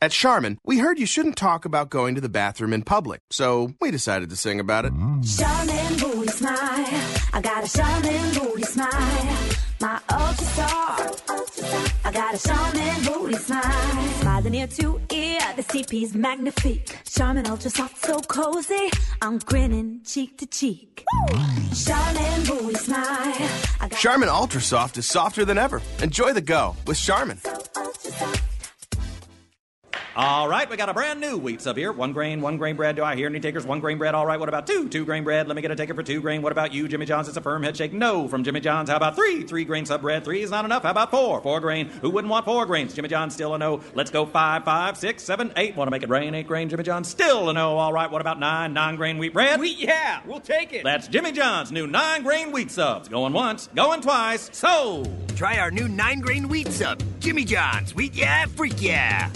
At Charmin, we heard you shouldn't talk about going to the bathroom in public, so we decided to sing about it. Charmin booty smile. I got a Charmin booty smile. My ultra star. I got a Charmin booty smile. Smiling ear to ear, the CP's magnifique. Charmin ultra soft, so cozy. I'm grinning cheek to cheek. Charmin booty smile. Charmin Ultra Soft is softer than ever. Enjoy the go with Charmin. All right, we got a brand new wheat sub here. One grain, one grain bread. Do I hear any takers? One grain bread. All right, what about two? Two grain bread. Let me get a taker for two grain. What about you, Jimmy John's? It's a firm head shake. No from Jimmy John's. How about three? Three grain sub bread. Three is not enough. How about four? Four grain. Who wouldn't want four grains? Jimmy John's still a no. Let's go five, five, six, seven, eight. Want to make it rain? Eight grain. Jimmy John's still a no. All right, what about nine? Nine grain wheat bread. Wheat, yeah, we'll take it. That's Jimmy John's new nine grain wheat subs. Going once, going twice. Sold. Try our new nine grain wheat sub. Jimmy John's. Wheat, yeah, freak, yeah.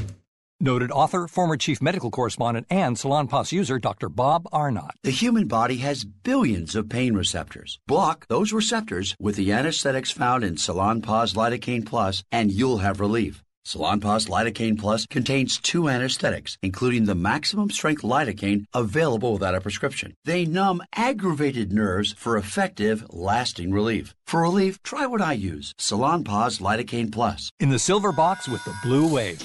Noted author, former chief medical correspondent, and Salonpas user Dr. Bob Arnot. The human body has billions of pain receptors. Block those receptors with the anesthetics found in Salon Salonpas Lidocaine Plus, and you'll have relief. Salonpas Lidocaine Plus contains two anesthetics, including the maximum strength lidocaine available without a prescription. They numb aggravated nerves for effective, lasting relief. For relief, try what I use Salonpas Lidocaine Plus. In the silver box with the blue wave.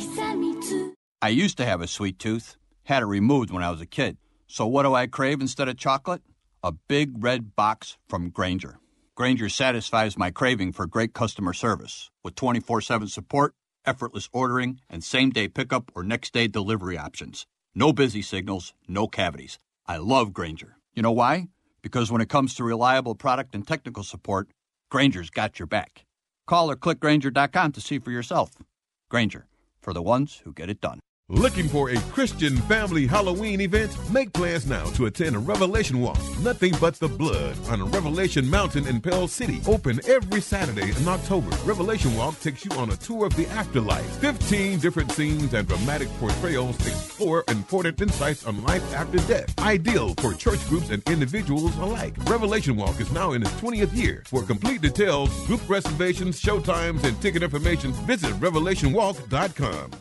I used to have a sweet tooth, had it removed when I was a kid. So what do I crave instead of chocolate? A big red box from Grainger. Grainger satisfies my craving for great customer service with 24 7 support, effortless ordering, and same day pickup or next day delivery options. No busy signals, no cavities. I love Grainger. You know why? Because when it comes to reliable product and technical support, Grainger's got your back. Call or click Grainger.com to see for yourself. Grainger, for the ones who get it done. Looking for a Christian family Halloween event? Make plans now to attend a Revelation Walk. Nothing but the blood on Revelation Mountain in Pell City. Open every Saturday in October. Revelation Walk takes you on a tour of the afterlife. 15 different scenes and dramatic portrayals explore important insights on life after death. Ideal for church groups and individuals alike. Revelation Walk is now in its 20th year. For complete details, group reservations, showtimes, and ticket information, visit revelationwalk.com.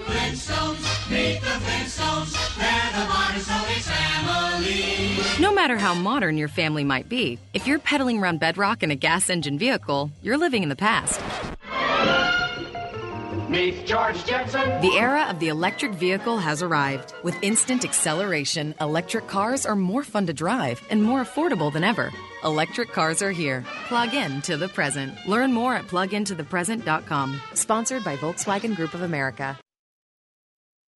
Flintstones, meet the Flintstones. They're the modern Stonex family. No matter how modern your family might be, if you're pedaling around bedrock in a gas engine vehicle, you're living in the past. Meet George Jetson. The era of the electric vehicle has arrived. With instant acceleration, electric cars are more fun to drive and more affordable than ever. Electric cars are here. Plug in to the present. Learn more at plugintothepresent.com. Sponsored by Volkswagen Group of America.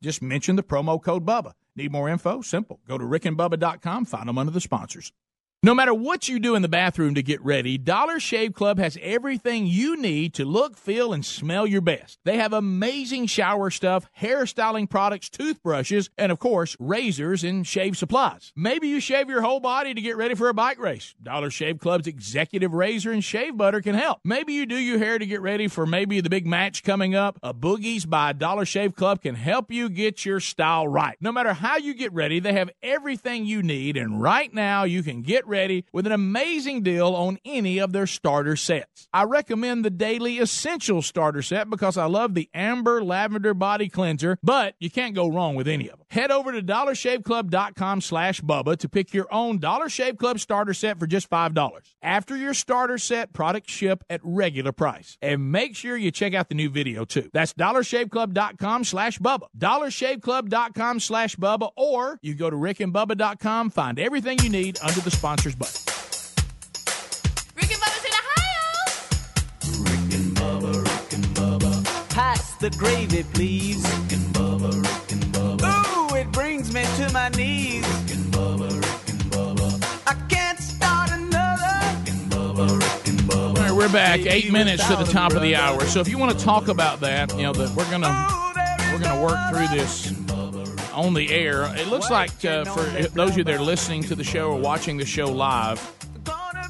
Just mention the promo code BUBBA. Need more info? Simple. Go to rickandbubba.com, find them under the sponsors. No matter what you do in the bathroom to get ready, Dollar Shave Club has everything you need to look, feel, and smell your best. They have amazing shower stuff, hairstyling products, toothbrushes, and of course, razors and shave supplies. Maybe you shave your whole body to get ready for a bike race. Dollar Shave Club's executive razor and shave butter can help. Maybe you do your hair to get ready for maybe the big match coming up. A Boogies by Dollar Shave Club can help you get your style right. No matter how you get ready, they have everything you need, and right now you can get ready with an amazing deal on any of their starter sets. I recommend the Daily Essential Starter Set because I love the Amber Lavender Body Cleanser, but you can't go wrong with any of them. Head over to dollarshaveclub.com slash Bubba to pick your own Dollar Shave Club starter set for just $5. After your starter set, products ship at regular price. And make sure you check out the new video too. That's dollarshaveclub.com slash Bubba. dollarshaveclub.com slash Bubba or you go to rickandbubba.com, find everything you need under the sponsors button. Rick and Bubba's in Ohio. Rick and Bubba, Rick and Bubba. Pass the gravy, please. Ooh, it brings me to my knees. I can't start another. All right, we're back. Eight minutes to the top of the hour. So if you want to talk about that, you know that we're gonna we're gonna work through this on the air. It looks like uh, for those of you that are listening to the show or watching the show live,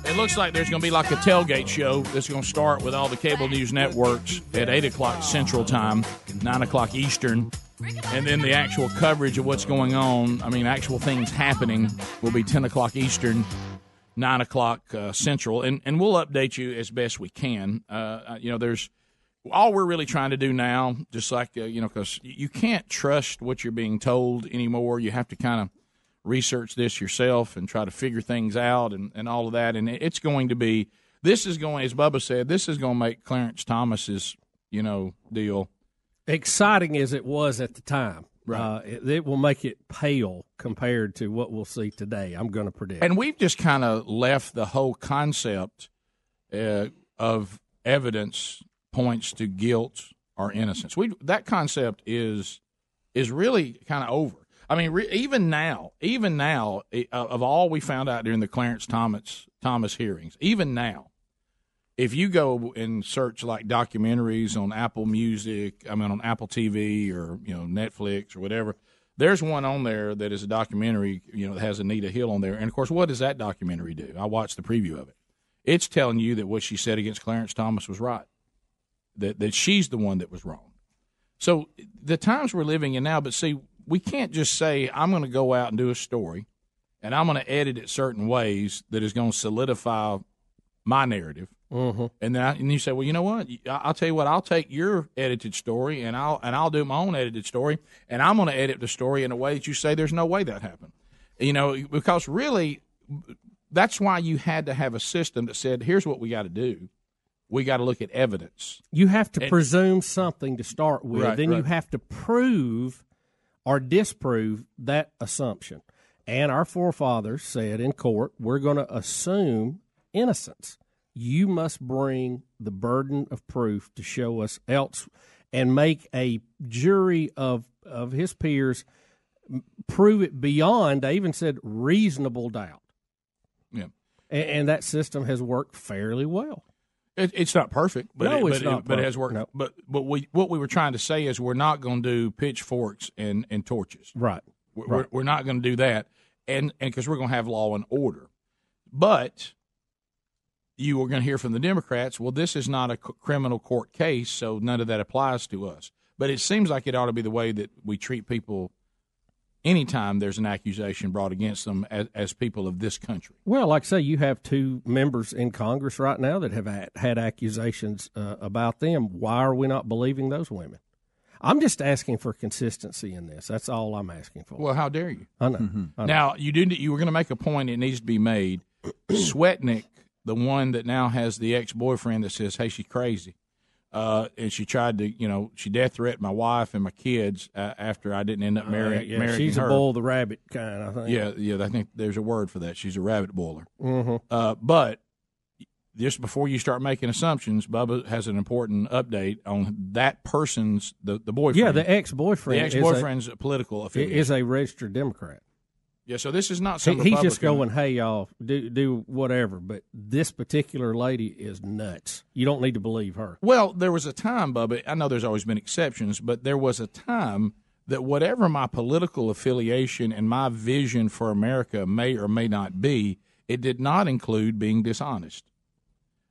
it looks like there's going to be like a tailgate show that's going to start with all the cable news networks at eight o'clock Central Time, nine o'clock Eastern. And then the actual coverage of what's going on, I mean, actual things happening, will be 10 o'clock Eastern, 9 o'clock uh, Central. And, and we'll update you as best we can. Uh, you know, there's all we're really trying to do now, just like, uh, you know, because you can't trust what you're being told anymore. You have to kind of research this yourself and try to figure things out and, and all of that. And it's going to be, this is going, as Bubba said, this is going to make Clarence Thomas's, you know, deal Exciting as it was at the time, Right. uh, it, it will make it pale compared to what we'll see today. I'm going to predict. And we've just kind of left the whole concept uh, of evidence points to guilt or innocence. We that concept is is really kind of over. I mean, re, even now, even now, eh, of all we found out during the Clarence Thomas Thomas hearings, even now, if you go and search like documentaries on Apple Music, I mean on Apple TV or you know Netflix or whatever, there's one on there that is a documentary, you know, that has Anita Hill on there. And of course, what does that documentary do? I watched the preview of it. It's telling you that what she said against Clarence Thomas was right. That that she's the one that was wrong. So the times we're living in now, but see, we can't just say I'm going to go out and do a story, and I'm going to edit it certain ways that is going to solidify my narrative. Mm-hmm. And then I, and you say, well, you know what? I'll tell you what. I'll take your edited story and I'll and I'll do my own edited story, and I'm going to edit the story in a way that you say there's no way that happened. You know, because really, that's why you had to have a system that said, here's what we got to do. We got to look at evidence. You have to And- presume something to start with, Right, then you have to prove or disprove that assumption. And our forefathers said in court, we're going to assume innocence. You must bring the burden of proof to show us else and make a jury of, of his peers prove it beyond, they even said reasonable doubt. Yeah. And, and that system has worked fairly well. It, it's not perfect, but No, it, it's but, not it, but it has worked. But but we what we were trying to say is we're not going to do pitchforks and, and torches. Right. We're, Right. we're, we're not going to do that, and and because we're going to have law and order. But you are going to hear from the Democrats. Well, this is not a c- criminal court case, so none of that applies to us. But it seems like it ought to be the way that we treat people anytime there's an accusation brought against them as, as people of this country. Well, like I say, you have two members in Congress right now that have had, had accusations uh, about them. Why are we not believing those women? I'm just asking for consistency in this. That's all I'm asking for. Well, how dare you? I know. I know. Now you do. You were going to make a point. It needs to be made. Swetnick, the one that now has the ex boyfriend that says, "Hey, she's crazy," uh, and she tried to, you know, she death threatened my wife and my kids uh, after I didn't end up marrying. Uh, yeah, marrying she's her. a boil the rabbit kind. I think. Yeah, yeah. I think there's a word for that. She's a rabbit boiler. Mhm. Uh, but just before you start making assumptions, Bubba has an important update on that person's the the boyfriend. Yeah, the ex-boyfriend the ex-boyfriend's political affiliation. is a registered Democrat. Yeah, so this is not He, some he's just going, "Hey, y'all, do do whatever." But this particular lady is nuts. You don't need to believe her. Well, there was a time, Bubba. I know there's always been exceptions, but there was a time that whatever my political affiliation and my vision for America may or may not be, it did not include being dishonest.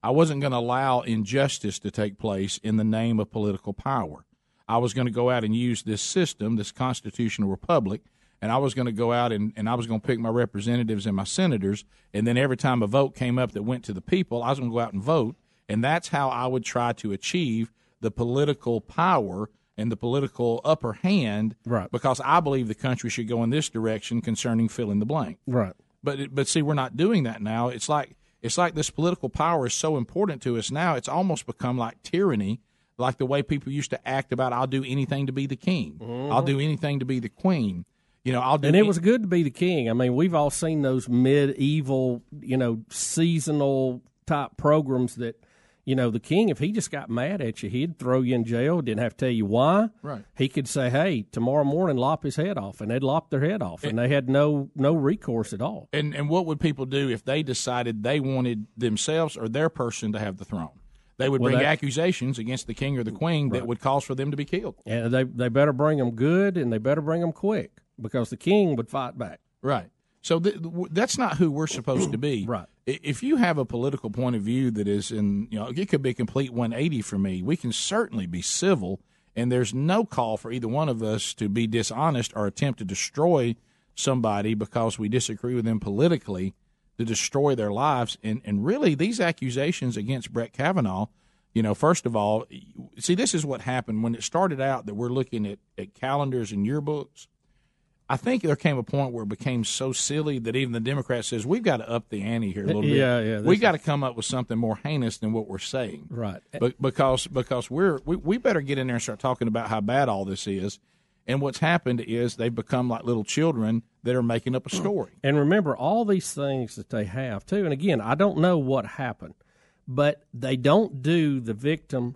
I wasn't going to allow injustice to take place in the name of political power. I was going to go out and use this system, this constitutional republic, and I was going to go out and, and I was going to pick my representatives and my senators. And then every time a vote came up that went to the people, I was going to go out and vote. And that's how I would try to achieve the political power and the political upper hand. Right. Because I believe the country should go in this direction concerning fill in the blank. Right. But but see, we're not doing that now. It's like it's like this political power is so important to us now. It's almost become like tyranny, like the way people used to act about I'll do anything to be the king. I'll mm-hmm. do anything to be the queen. You know, I'll do. And it any- was good to be the king. I mean, we've all seen those medieval, you know, seasonal type programs that, you know, the king, if he just got mad at you, he'd throw you in jail, didn't have to tell you why. Right. He could say, hey, tomorrow morning, lop his head off. And they'd lop their head off. And they had no no recourse at all. And and what would people do if they decided they wanted themselves or their person to have the throne? They would Well, bring accusations against the king or the queen that would cause for them to be killed. And they, they better bring them good and they better bring them quick because the king would fight back. Right. So th- that's not who we're supposed to be. Right. If you have a political point of view that is in, you know, it could be a complete 180 for me. We can certainly be civil, and there's no call for either one of us to be dishonest or attempt to destroy somebody because we disagree with them politically to destroy their lives. And and really, these accusations against Brett Kavanaugh. You know, first of all, see, this is what happened when it started out that we're looking at, at calendars and yearbooks. I think there came a point where it became so silly that even the Democrats says we've got to up the ante here a little bit. Yeah, yeah, We got to come up with something more heinous than what we're saying. Right. But because because we're we, we better get in there and start talking about how bad all this is. And what's happened is they've become like little children that are making up a story. And remember all these things that they have too. And again, I don't know what happened, but they don't do the victim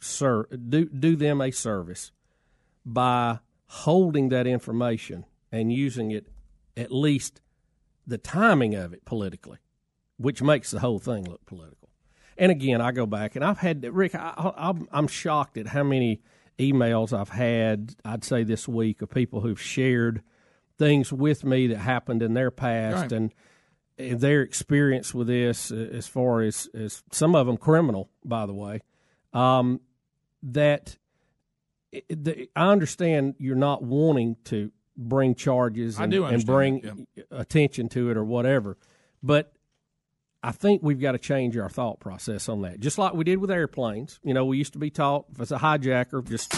sir do do them a service by holding that information and using it at least the timing of it politically, which makes the whole thing look political. And again, I go back and I've had Rick. I, I'm shocked at how many emails I've had. I'd say this week of people who've shared things with me that happened in their past Right. and, and their experience with this, uh, as far as, as some of them criminal, by the way. Um, that it- the, I understand you're not wanting to bring charges and, and bring that, attention to it or whatever, but I think we've got to change our thought process on that. Just like we did with airplanes. You know, we used to be taught if it's a hijacker, just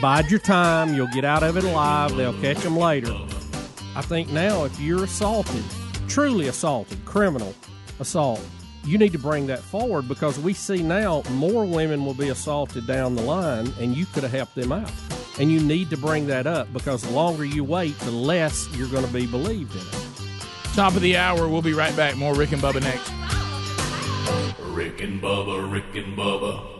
bide your time. You'll get out of it alive. They'll catch them later. I think now, if you're assaulted, truly assaulted, criminal assault, you need to bring that forward because we see now more women will be assaulted down the line, and you could have helped them out. And you need to bring that up because the longer you wait, the less you're going to be believed in it. Top of the hour. We'll be right back. More Rick and Bubba next. Rick and Bubba, Rick and Bubba.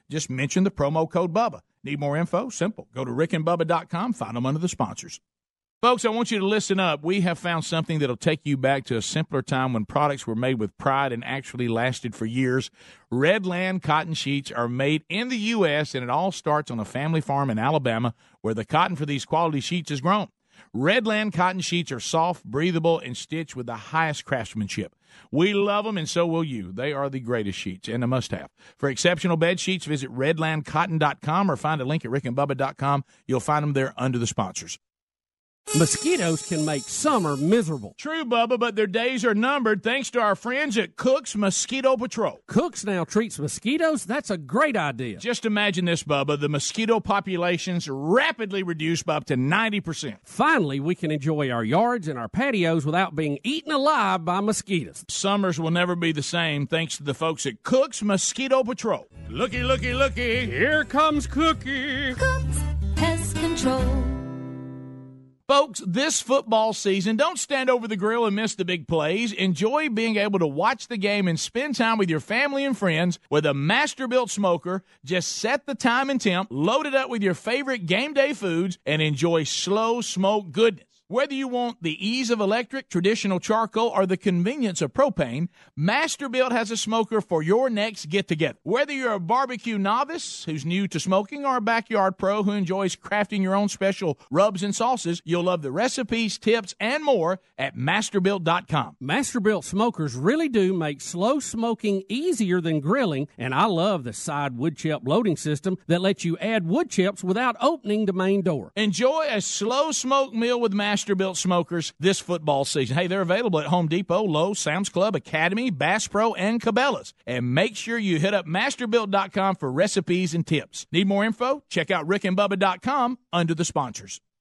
Just mention the promo code BUBBA. Need more info? Simple. Go to rickandbubba.com, find them under the sponsors. Folks, I want you to listen up. We have found something that'll take you back to a simpler time when products were made with pride and actually lasted for years. Redland cotton sheets are made in the U.S., and it all starts on a family farm in Alabama where the cotton for these quality sheets is grown. Redland cotton sheets are soft, breathable, and stitched with the highest craftsmanship. We love them, and so will you. They are the greatest sheets and a must have. For exceptional bed sheets, visit redlandcotton.com or find a link at rickandbubba.com. You'll find them there under the sponsors. Mosquitoes can make summer miserable. True, Bubba, but their days are numbered thanks to our friends at Cook's Mosquito Patrol. Cooks now treats mosquitoes? That's a great idea. Just imagine this, Bubba. The mosquito populations rapidly reduced by up to 90%. Finally, we can enjoy our yards and our patios without being eaten alive by mosquitoes. Summers will never be the same thanks to the folks at Cook's Mosquito Patrol. Looky, looky, looky. Here comes Cookie. Cooks Pest Control. Folks, this football season, don't stand over the grill and miss the big plays. Enjoy being able to watch the game and spend time with your family and friends with a Masterbuilt smoker. Just set the time and temp, load it up with your favorite game day foods, and enjoy slow smoke goodness. Whether you want the ease of electric, traditional charcoal, or the convenience of propane, Masterbuilt has a smoker for your next get together. Whether you're a barbecue novice who's new to smoking or a backyard pro who enjoys crafting your own special rubs and sauces, you'll love the recipes, tips, and more at masterbuilt.com. Masterbuilt smokers really do make slow smoking easier than grilling, and I love the side wood chip loading system that lets you add wood chips without opening the main door. Enjoy a slow smoke meal with Masterbuilt smokers this football season. Hey, they're available at Home Depot, Lowe's, Sam's Club, Academy, Bass Pro, and Cabela's. And make sure you hit up masterbuilt.com for recipes and tips. Need more info? Check out rickandbubba.com under the sponsors.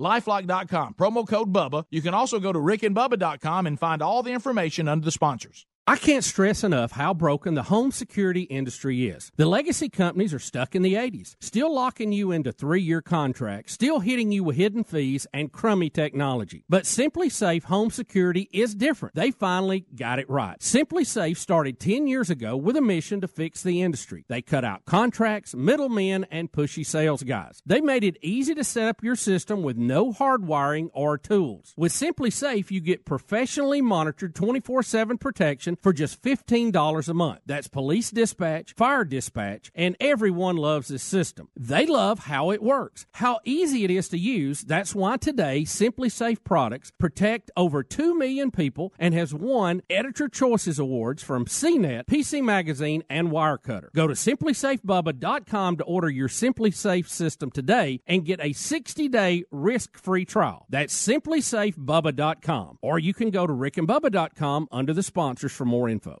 Lifelock.com, promo code BUBBA. You can also go to rickandbubba.com and find all the information under the sponsors. I can't stress enough how broken the home security industry is. The legacy companies are stuck in the 80s, still locking you into three year contracts, still hitting you with hidden fees and crummy technology. But SimpliSafe Home Security is different. They finally got it right. SimpliSafe started 10 years ago with a mission to fix the industry. They cut out contracts, middlemen, and pushy sales guys. They made it easy to set up your system with no hardwiring or tools. With SimpliSafe, you get professionally monitored 24 7 protection for just $15 a month. That's police dispatch, fire dispatch, and everyone loves this system. They love how it works, how easy it is to use. That's why today SimpliSafe products protect over 2 million people and has won Editor Choices Awards from CNET, PC Magazine, and Wirecutter. Go to simplisafebubba.com to order your SimpliSafe system today and get a 60-day risk-free trial. That's simplisafebubba.com. Or you can go to rickandbubba.com under the sponsors for more info.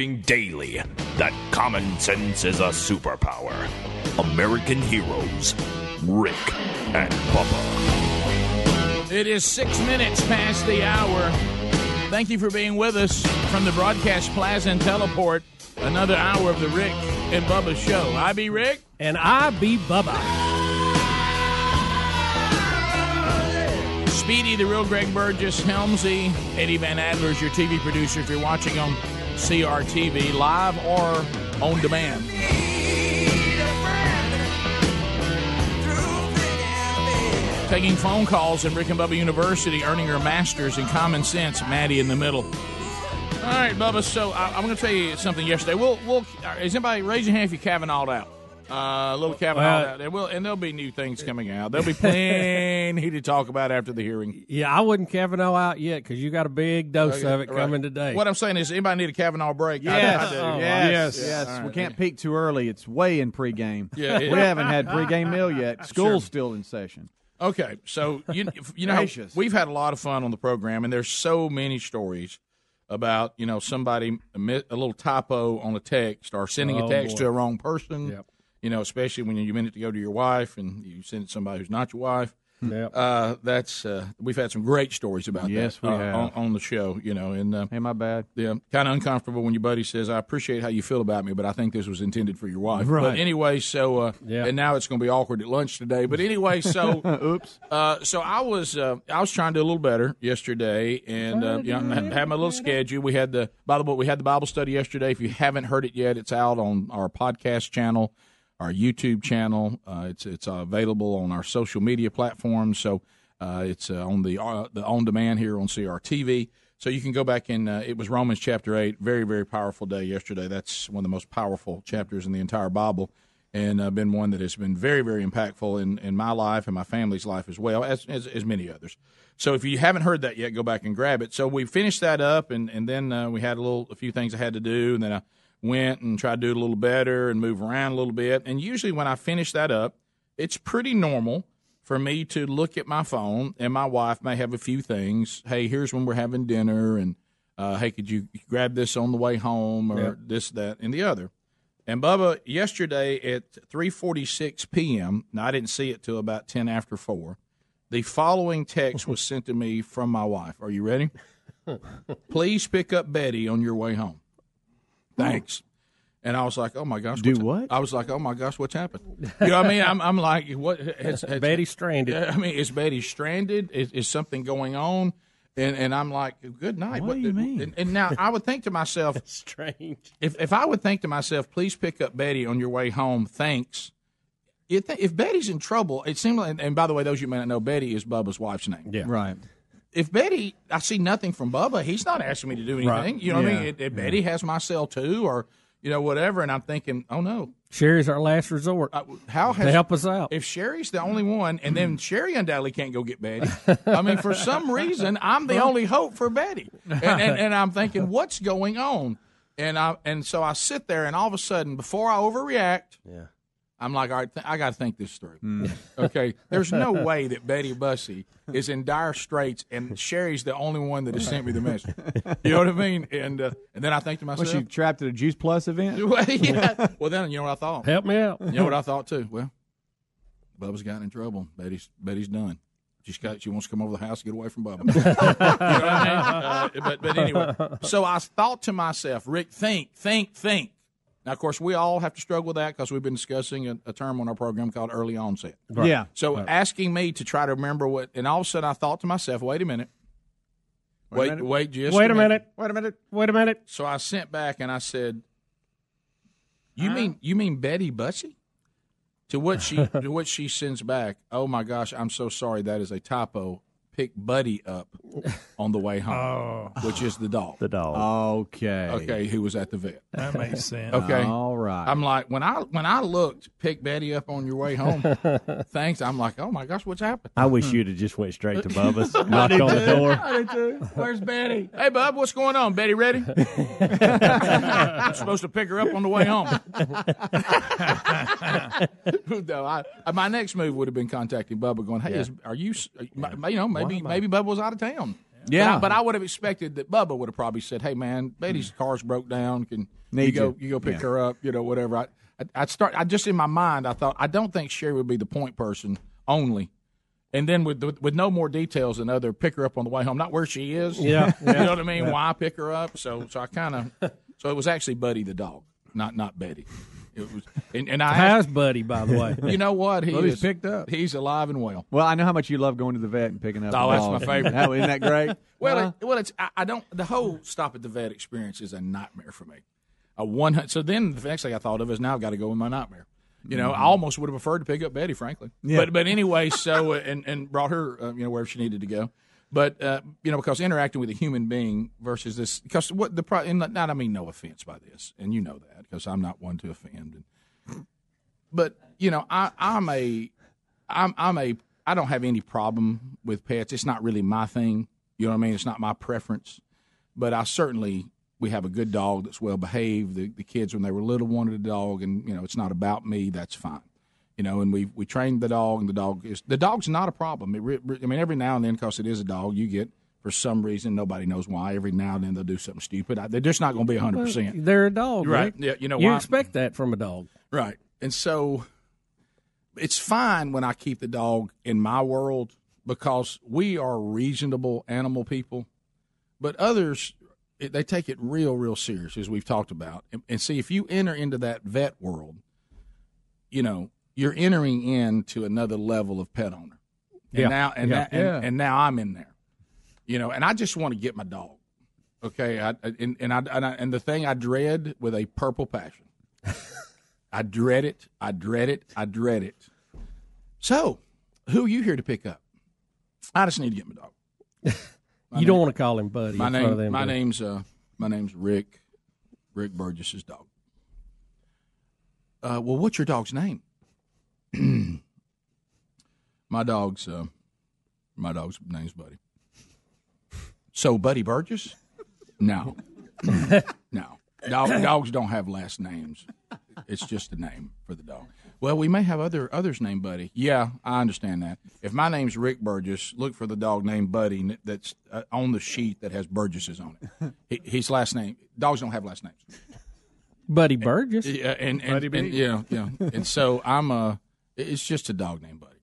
Proving daily that common sense is a superpower. American heroes, Rick and Bubba. It is six minutes past the hour. Thank you for being with us from the Broadcast Plaza and Teleport. Another hour of the Rick and Bubba Show. I be Rick. And I be Bubba. Speedy, the real Greg Burgess, Helmsy, Eddie Van Adler is your TV producer if you're watching on CRTV, live or on demand. Taking phone calls at Rick and Bubba University, earning her master's in common sense. Maddie in the middle. All right, Bubba. So I, I'm going to tell you something. Yesterday, we'll, we'll. Is anybody raise your hand if you Kavanaugh'd out? Uh, a little Kavanaugh Well- out there. Will, and there'll be new things coming out. There'll be plenty to talk about after the hearing. Yeah, I wouldn't Kavanaugh out yet because you got a big dose of it Right. coming today. What I'm saying is, anybody need a Kavanaugh break? Yes, I, do. Oh, yes, Yeah. yes. All We can't peak too early. It's way in pregame. Yeah, we haven't had pregame meal yet. School's Sure. still in session. Okay, so you you know how Gracious. we've had a lot of fun on the program, and there's so many stories about you know somebody a, a little typo on a text or sending Oh, a text boy. to a wrong person. Yep. You know, especially when you meant it to go to your wife and you send it to somebody who's not your wife. Yep. Uh, that's uh, we've had some great stories about Yes, that uh, on, on the show. You know, and uh, Hey, my bad. yeah, kind of uncomfortable when your buddy says, "I appreciate how you feel about me, but I think this was intended for your wife." Right. But anyway, so uh, Yeah. and now it's going to be awkward at lunch today. But anyway, so Oops. uh, so I was uh, I was trying to do a little better yesterday, and uh, you know, had my little schedule. We had the by the way, we had the Bible study yesterday. If you haven't heard it yet, it's out on our podcast channel, our YouTube channel. Uh, it's it's available on our social media platforms. So uh, it's uh, on the uh, the on demand here on CRTV. So you can go back and uh, it was Romans chapter eight. Very very powerful day yesterday. That's one of the most powerful chapters in the entire Bible and uh, been one that has been very, very impactful in, in my life and my family's life as well, as, as, as many others. So if you haven't heard that yet, go back and grab it. So we finished that up, and, and then we had a little a few things I had to do, and then I went and tried to do it a little better and move around a little bit. And usually when I finish that up, it's pretty normal for me to look at my phone, and my wife may have a few things. Hey, here's when we're having dinner, and uh, hey, could you grab this on the way home, or Yep. this, that, and the other. And Bubba, yesterday at 3:46 p.m. Now I didn't see it till about 10 after four. The following text was sent to me from my wife. Are you ready? Please pick up Betty on your way home. Thanks. And I was like, oh my gosh, Do what's- what? I was like, oh my gosh, what's happened? You know what I mean? I'm, I'm like, what? Has, has, Betty stranded. I mean, is Betty stranded? Is, is something going on? And and I'm like, good night. What do you mean? And, and now I would think to myself, Strange. if if I would think to myself, please pick up Betty on your way home. Thanks. You think if Betty's in trouble, it seems like. And by the way, those you may not know, Betty is Bubba's wife's name. Yeah. Right. If Betty, I see nothing from Bubba. He's not asking me to do anything. Right. You know what I mean? Yeah. If, if Betty has my cell too, or you know whatever, and I'm thinking, oh no, Sherry's our last resort uh, how has to help us out. if Sherry's the only one, and then Sherry undoubtedly can't go get Betty. I mean, for some reason, I'm the only hope for Betty, and, and, and I'm thinking, what's going on? And I and so I sit there, and all of a sudden, before I overreact, Yeah. I'm like, all right, th- I got to think this through. Okay, there's no way that Betty Bussey is in dire straits, and Sherry's the only one that has sent me the message. You know what I mean? And uh, and then I think to myself, Was she trapped at a Juice Plus event? well, yeah. well, then you know what I thought. Help me out. You know what I thought too? Well, Bubba's gotten in trouble. Betty's Betty's done. She's got. She wants to come over the house to get away from Bubba. you know what I mean? Uh, but but anyway, so I thought to myself, Rick, think, think, think. Now, of course, we all have to struggle with that because we've been discussing a, a term on our program called early onset. Yeah. So asking me to try to remember what, and all of a sudden I thought to myself, wait a minute. Wait a Wait, minute. wait, just Wait a minute. minute. Wait a minute. Wait a minute. So I sent back and I said, "You mean you mean Betty Bussey?" To what she to what she sends back. Oh my gosh, I'm so sorry. That is a typo. Pick Buddy up on the way home, oh. which is the dog. The dog. Okay. Okay, who was at the vet. That makes sense. Okay. All right. I'm like when I when I looked, pick Betty up on your way home. thanks. I'm like, oh my gosh, what's happened? I wish you'd have just went straight to Bubba's, knocked on the door. I did too. Where's Betty? Hey, Bub, what's going on? Betty ready? I'm supposed to pick her up on the way home. no, I, my next move would have been contacting Bubba, going, "Hey, is, are you? s- You know, maybe maybe Bubba was out of town." Yeah. but I, but I would have expected that Bubba would have probably said, "Hey, man, Betty's hmm. car's broke down. Can you Need go you." you go pick Yeah. her up? You know, whatever." I, I I'd start. I just in my mind, I thought I don't think Sherry would be the point person only. And then with with, with no more details than other pick her up on the way home, not where she is. Yeah, you know what I mean. Yeah. Why pick her up? So so I kind of so it was actually Buddy the dog, not not Betty. It was and, and I How's asked, Buddy, by the way? you know what he Well, he's is picked up. He's alive and well. Well, I know how much you love going to the vet and picking up. Oh, the that's my favorite. That- isn't that great? Well, Huh? it, well, it's I, I don't. The whole stop at the vet experience is a nightmare for me. A one. So then the next thing I thought of is now I've got to go with my nightmare. You know, I almost would have preferred to pick up Betty, frankly. Yeah. But but anyway, so uh, and and brought her, uh, you know, wherever she needed to go. But uh, you know, because interacting with a human being versus this, because what the pro- not I mean no offense by this, and you know that because I'm not one to offend. But you know, I I'm a I'm I'm a I don't have any problem with pets. It's not really my thing. You know what I mean? It's not my preference. But I certainly we have a good dog that's well behaved. The, the kids when they were little wanted a dog, and you know it's not about me. That's fine. You know, and we we trained the dog, and the dog is the dog's not a problem. It, re- re- I mean, every now and then, because it is a dog, you get for some reason nobody knows why. Every now and then they'll do something stupid. I, they're just not going to be hundred percent. They're a dog, Right. Rick. Yeah, you know you why? expect that from a dog. Right. And so it's fine when I keep the dog in my world because we are reasonable animal people, but others it, they take it real, real serious as we've talked about. And, and see, if you enter into that vet world, you know you're entering into another level of pet owner. And Yeah. now, and, Yeah. now- and, Yeah. and now I'm in there. You know, and I just want to get my dog. Okay, I, and and I, and I and the thing I dread with a purple passion. I dread it. I dread it. I dread it. So, who are you here to pick up? I just need to get my dog. you don't want to call him Buddy. My in front name. of them, my name's uh, my name's Rick. Rick Burgess's dog. Uh, well, what's your dog's name? my dog's uh, my dog's name's Buddy. So, Buddy Burgess? No, no. Dog, dogs don't have last names. It's just a name for the dog. Well, we may have other others named Buddy. Yeah, I understand that. If my name's Rick Burgess, look for the dog named Buddy that's uh, on the sheet that has Burgesses on it. He, his last name. Dogs don't have last names. Buddy Burgess. Yeah, and and, Buddy and B. yeah, yeah. And so I'm a. It's just a dog named Buddy.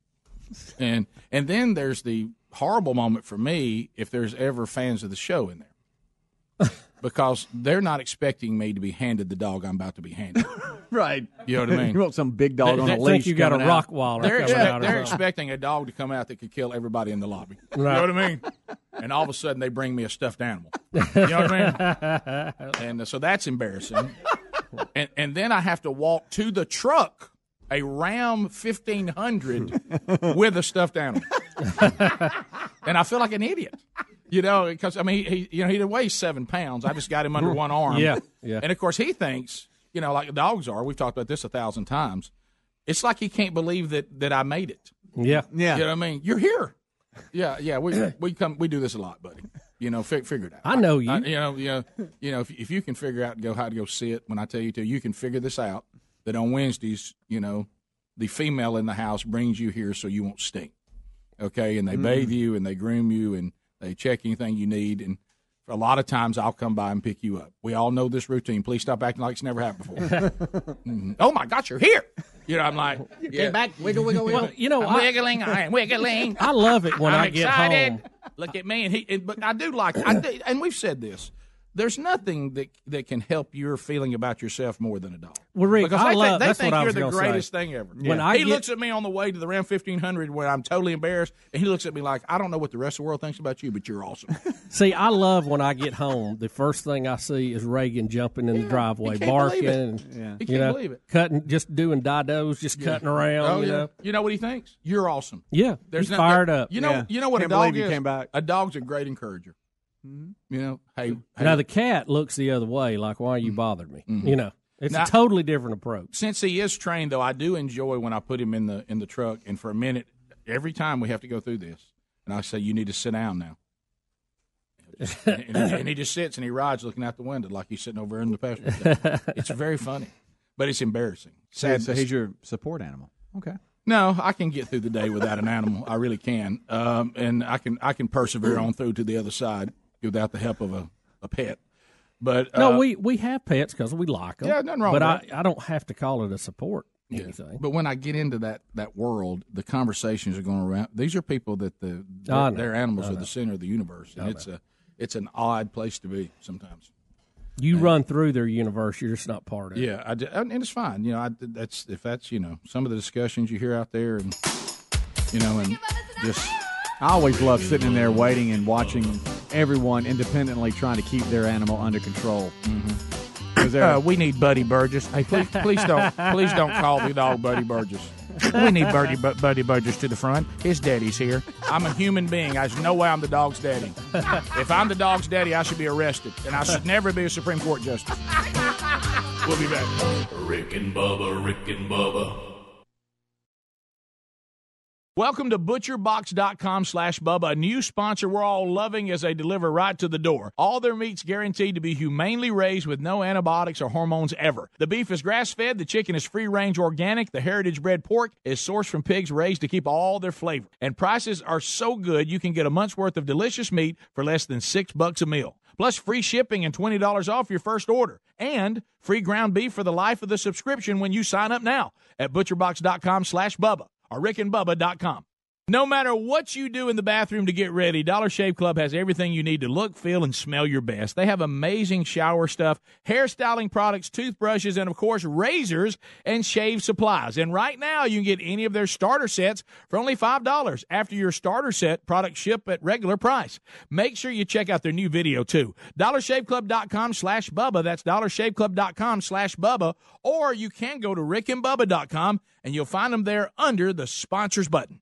And and then there's the horrible moment for me if there's ever fans of the show in there. Because they're not expecting me to be handed the dog I'm about to be handed. right. You know what I mean? You want some big dog They- on a leash? think you got a coming out. Rottweiler They're, coming expect- out they're expecting a dog to come out that could kill everybody in the lobby. Right. You know what I mean? And all of a sudden they bring me a stuffed animal. You know what I mean? And uh, so that's embarrassing. And and then I have to walk to the truck, a Ram 1500 with a stuffed animal. and I feel like an idiot. You know, because I mean, he you know he weighs seven pounds. I just got him under one arm. Yeah, yeah. And of course, he thinks you know, like dogs are. We've talked about this a thousand times. It's like he can't believe that that I made it. Yeah. yeah. You know what I mean? You're here. Yeah, yeah. We we come we do this a lot, buddy. You know, fi- figure it out. I know you. I- you know, you know, you know. If, if you can figure out and go how to go sit when I tell you to, you can figure this out. That on Wednesdays, you know, the female in the house brings you here so you won't stink. Okay, and they Mm. bathe you and they groom you and they check anything you need and. For a lot of times I'll come by and pick you up. We all know this routine. Please stop acting like it's never happened before. Mhm. Oh my gosh, you're here! You know, I'm like, yeah. back, wiggle, wiggle, wiggle. Well, you know, I'm I- wiggling, I am wiggling. I love it when I'm I get excited. home. Look at me, and he. And, but I do like, I do, and we've said this. There's nothing that that can help your feeling about yourself more than a dog. Well, Rick, because I they love- think, they that's think what you're the gonna say. greatest thing ever. When I he get- looks at me on the way to the Ram 1500 where I'm totally embarrassed, and he looks at me like I don't know what the rest of the world thinks about you, but you're awesome. See, I love when I get home. The first thing I see is Reagan jumping in the driveway, barking, and, Yeah. He you can't know, believe it. cutting, just doing didos, just cutting around. Oh, you yeah. know, You know what he thinks? You're awesome. Yeah, he's no- fired up. You know, Yeah. you know what Can't a dog is. came back. A dog's a great encourager. Mm-hmm. You know, hey, hey now the cat looks the other way, like, "Why are you mm-hmm. bothering me?" Mm-hmm. You know, it's Now- a totally different approach. since he is trained though, I do enjoy when I put him in the in the truck and for a minute every time we have to go through this, and I say you need to sit down now. and, and- and he just sits and he rides looking out the window like he's sitting over in the passenger. it's very funny, but it's embarrassing. So, Sad. so he's your support animal. Okay. No, I can get through the day without an animal. I really can, um, and I can I can persevere on through to the other side without the help of a, a pet. But uh, no, we we have pets because we like them. Yeah, nothing wrong But with I, I don't have to call it a support anything. But when I get into that, that world, the conversations are going around. These are people that the their, their animals are the center of the universe, and it's a it's an odd place to be sometimes. You run through their universe. You're just not part of it. Yeah, I, ju- and it's fine. You know, I, that's if that's you know some of the discussions you hear out there, and you know, and just I always love sitting in there waiting and watching everyone independently trying to keep their animal under control. Mm-hmm. Uh, we need Buddy Burgess. Hey, please, please don't, please don't call the dog Buddy Burgess. We need Buddy, Bu- Buddy Burgess to the front. His daddy's here. I'm a human being. There's no way I'm the dog's daddy. If I'm the dog's daddy, I should be arrested, and I should never be a Supreme Court justice. We'll be back. Rick and Bubba, Rick and Bubba. Welcome to butcherbox.com slash Bubba, a new sponsor we're all loving as they deliver right to the door. All their meat's guaranteed to be humanely raised with no antibiotics or hormones ever. The beef is grass fed, the chicken is free range organic, the heritage bred pork is sourced from pigs raised to keep all their flavor. And prices are so good you can get a month's worth of delicious meat for less than six bucks a meal. Plus free shipping and $20 off your first order. And free ground beef for the life of the subscription when you sign up now at butcherbox.com slash Bubba or rickandbubba.com. No matter what you do in the bathroom to get ready, Dollar Shave Club has everything you need to look, feel, and smell your best. They have amazing shower stuff, hairstyling products, toothbrushes, and of course, razors and shave supplies. And right now, you can get any of their starter sets for only $5. After your starter set, products ship at regular price. Make sure you check out their new video too. DollarShaveClub.com slash Bubba. That's DollarShaveClub.com slash Bubba. Or you can go to RickandBubba.com and you'll find them there under the sponsors button.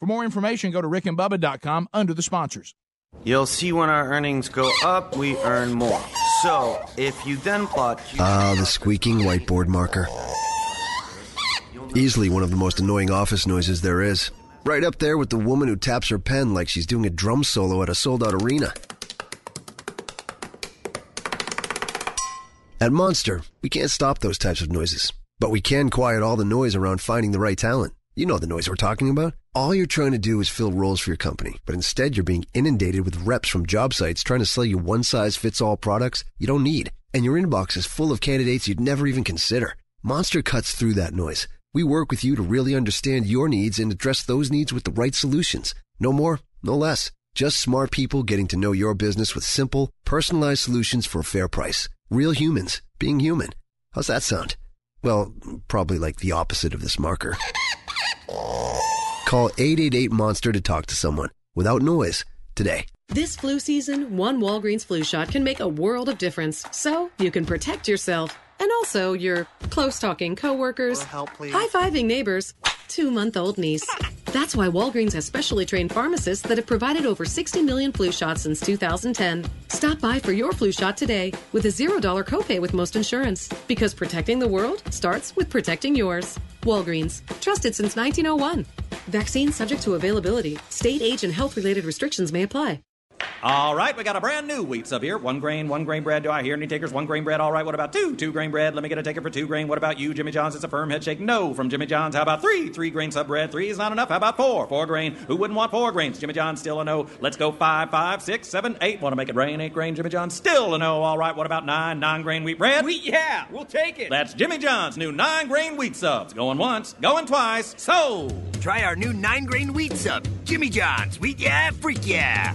For more information, go to rickandbubba.com under the sponsors. You'll see when our earnings go up, we earn more. So, if you then plot. Ah, the squeaking whiteboard marker. Easily one of the most annoying office noises there is. Right up there with the woman who taps her pen like she's doing a drum solo at a sold out arena. At Monster, we can't stop those types of noises, but we can quiet all the noise around finding the right talent. You know the noise we're talking about. All you're trying to do is fill roles for your company, but instead you're being inundated with reps from job sites trying to sell you one size fits all products you don't need, and your inbox is full of candidates you'd never even consider. Monster cuts through that noise. We work with you to really understand your needs and address those needs with the right solutions. No more, no less. Just smart people getting to know your business with simple, personalized solutions for a fair price. Real humans being human. How's that sound? Well, probably like the opposite of this marker. Call 888 Monster to talk to someone without noise today. This flu season, one Walgreens flu shot can make a world of difference. So you can protect yourself and also your close talking coworkers, high fiving neighbors, two month old niece. That's why Walgreens has specially trained pharmacists that have provided over 60 million flu shots since 2010. Stop by for your flu shot today with a $0 copay with most insurance. Because protecting the world starts with protecting yours. Walgreens, trusted since 1901. Vaccine subject to availability. State age and health related restrictions may apply. All right, we got a brand new wheat sub here. One grain, one grain bread. Do I hear any takers? One grain bread. All right, what about two? Two grain bread. Let me get a taker for two grain. What about you, Jimmy John's? It's a firm head shake. No from Jimmy John's. How about three? Three grain sub bread. Three is not enough. How about four? Four grain. Who wouldn't want four grains? Jimmy John's still a no. Let's go five, five, six, seven, eight. Want to make it rain? Eight grain. Jimmy John's still a no. All right, what about nine? Nine grain wheat bread. Wheat, yeah, we'll take it. That's Jimmy John's new nine grain wheat subs. Going once, going twice. So Try our new nine grain wheat sub. Jimmy John's. Wheat, yeah, freak yeah.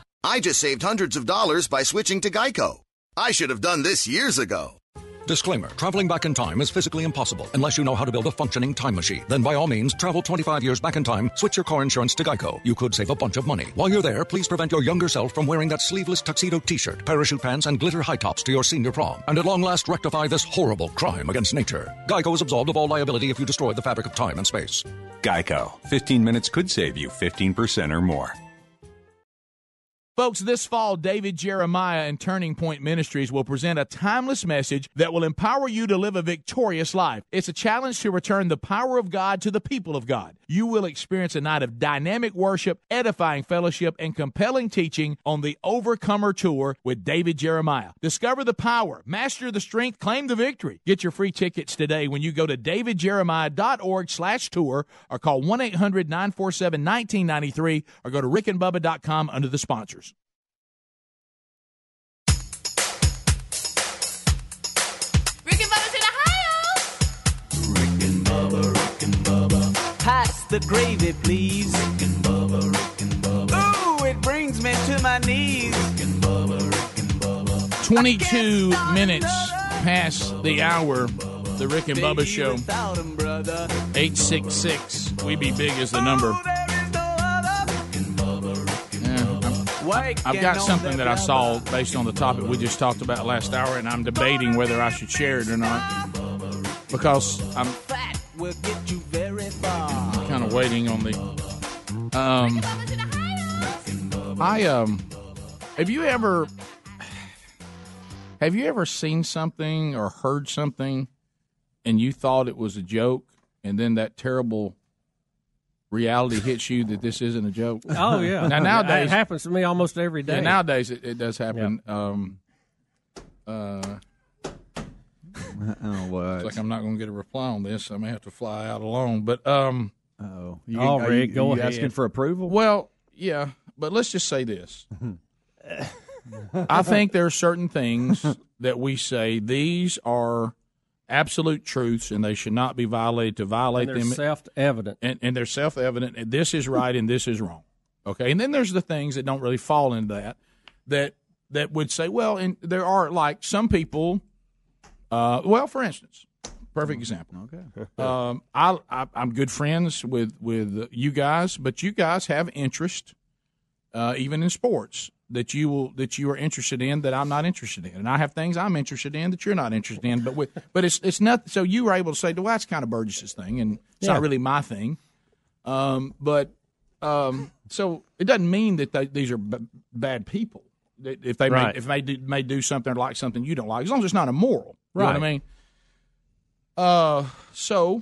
I just saved hundreds of dollars by switching to Geico. I should have done this years ago. Disclaimer Traveling back in time is physically impossible unless you know how to build a functioning time machine. Then, by all means, travel 25 years back in time, switch your car insurance to Geico. You could save a bunch of money. While you're there, please prevent your younger self from wearing that sleeveless tuxedo t shirt, parachute pants, and glitter high tops to your senior prom. And at long last, rectify this horrible crime against nature. Geico is absolved of all liability if you destroy the fabric of time and space. Geico. 15 minutes could save you 15% or more. Folks, this fall, David Jeremiah and Turning Point Ministries will present a timeless message that will empower you to live a victorious life. It's a challenge to return the power of God to the people of God. You will experience a night of dynamic worship, edifying fellowship, and compelling teaching on the Overcomer Tour with David Jeremiah. Discover the power, master the strength, claim the victory. Get your free tickets today when you go to davidjeremiah.org slash tour or call 1-800-947-1993 or go to rickandbubba.com under the sponsors. The gravy, please. Rick and Bubba, Rick and Bubba. Ooh, it brings me to my knees. 22 minutes past the hour. The Rick and Bubba Show. 866. We be big as the number. Oh, I'm- I've got something that I saw based on the topic we just talked about last hour, and I'm debating whether I should share it or not because I'm fat will get you very far. Kind of waiting on the. Um, I um, have you ever have you ever seen something or heard something, and you thought it was a joke, and then that terrible reality hits you that this isn't a joke? Oh yeah. Now nowadays it happens to me almost every day. Yeah, nowadays it, it does happen. Um, uh, Oh, what? it's like I'm not going to get a reply on this. I may have to fly out alone. But um, oh, You- Oh, are Rick, you- go are you ahead. asking for approval? Well, yeah, but let's just say this. I think there are certain things that we say these are absolute truths and they should not be violated to violate And they're them self-evident. and, and they're self-evident and this is right and this is wrong okay and then there's the things that don't really fall into that that that would say well and there are like some people uh, well for instance perfect example okay um, I, I I'm good friends with with you guys, but you guys have interest, uh, even in sports that you will that you are interested in that I'm not interested in, and I have things I'm interested in that you're not interested in. But with but it's it's not so you were able to say, well, that's kind of Burgess's thing, and it's Yeah. not really my thing. Um, but um, so it doesn't mean that they, these are b- bad people. If they Right. may, if they do, may do something or like something you don't like, as long as it's not immoral, you know what I mean? Uh, so